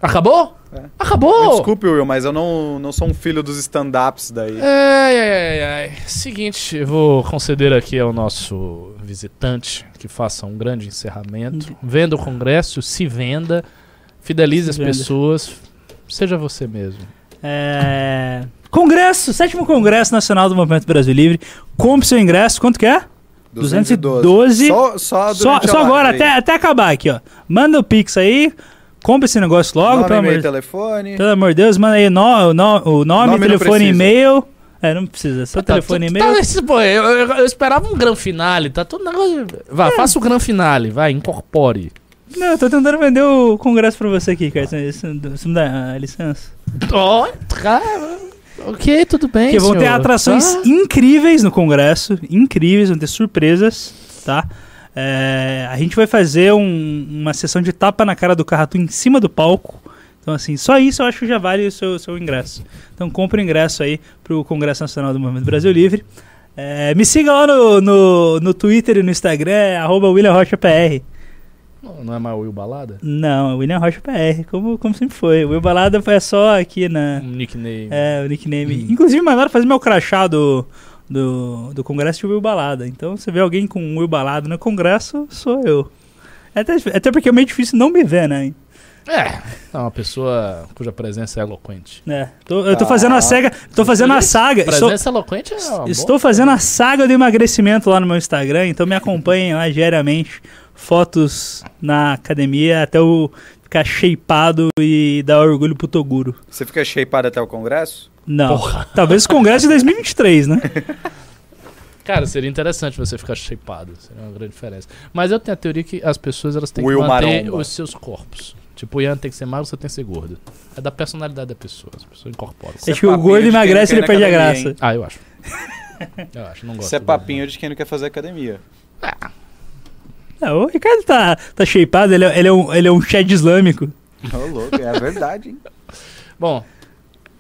Acabou. Acabou? É. Acabou! Me desculpe, Will, mas eu não, não sou um filho dos stand-ups daí. Ai, ai, ai, ai. Seguinte, eu vou conceder aqui ao nosso visitante que faça um grande encerramento. Venda o congresso, se venda, fidelize Se as venda. pessoas, seja você mesmo. É... Congresso, sétimo Congresso Nacional do Movimento Brasil Livre. Compre seu ingresso, quanto que é? 212. Só, só, Só, só live agora, até, até acabar aqui, ó. Manda o Pix aí, compra esse negócio logo, Nome, pelo amor, e-mail, telefone. pelo amor de Deus. Manda aí no, no- o nome, Nome telefone, e-mail. É, não precisa, só telefone e tá, e-mail. tá nesse- pô, eu, eu- eu esperava um gran finale, tá todo negócio. Vai, faça o gran finale, vai, incorpore. Não, eu tô tentando vender o congresso pra você aqui, cara. Você, me dá a licença? Ó, cara. Ok, tudo bem. Porque vão ter senhor. atrações Tá. incríveis no congresso, incríveis, vão ter surpresas, tá? É, a gente vai fazer um- uma sessão de tapa na cara do Carratu em cima do palco. Então, assim, só isso eu acho que já vale o seu, seu ingresso. Então, compre o ingresso aí pro Congresso Nacional do Movimento Brasil Livre. É, me siga lá no, no, no Twitter e no Instagram, é arroba. Não, não é mais o Will Balada? Não, é William Rocha PR, como, como sempre foi. O Will Balada foi só aqui na... Um nickname. É, o nickname. Inclusive, mandaram fazer meu crachá do, do, do congresso de Will Balada. Então, você vê alguém com Will Balada no congresso, sou eu. É Até, até porque é meio difícil não me ver, né? É, é uma pessoa cuja presença é eloquente. É, tô- eu tô fazendo a saga. Tô fazendo a saga. Estou, Presença eloquente é estou boa fazendo a saga do emagrecimento lá no meu Instagram, então me acompanhem lá diariamente. Fotos na academia até eu ficar shapeado e dar orgulho pro Toguro. Você fica shapeado até o congresso? Não. Talvez o congresso de 2023, né? Cara, seria interessante você ficar shapeado. Seria uma grande diferença. Mas eu tenho a teoria que as pessoas elas têm Will que manter Maromba. os seus corpos. Tipo, o Ian tem que ser magro, você tem que ser gordo. É da personalidade da pessoa. As pessoas incorporam. Acho que o gordo emagrece não ele perde a academia, graça. Ah, eu acho. Eu acho, não gosto. Isso é papinho de quem não quer fazer academia. Não, o Ricardo tá, tá shapeado, ele é, ele é um, ele é um Chad islâmico. Ô, louco, é a verdade, hein? Bom,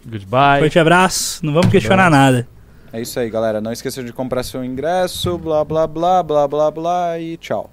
goodbye. Forte abraço, não vamos questionar nada. É isso aí, galera. Não esqueça de comprar seu ingresso, blá blá blá blá blá blá e tchau.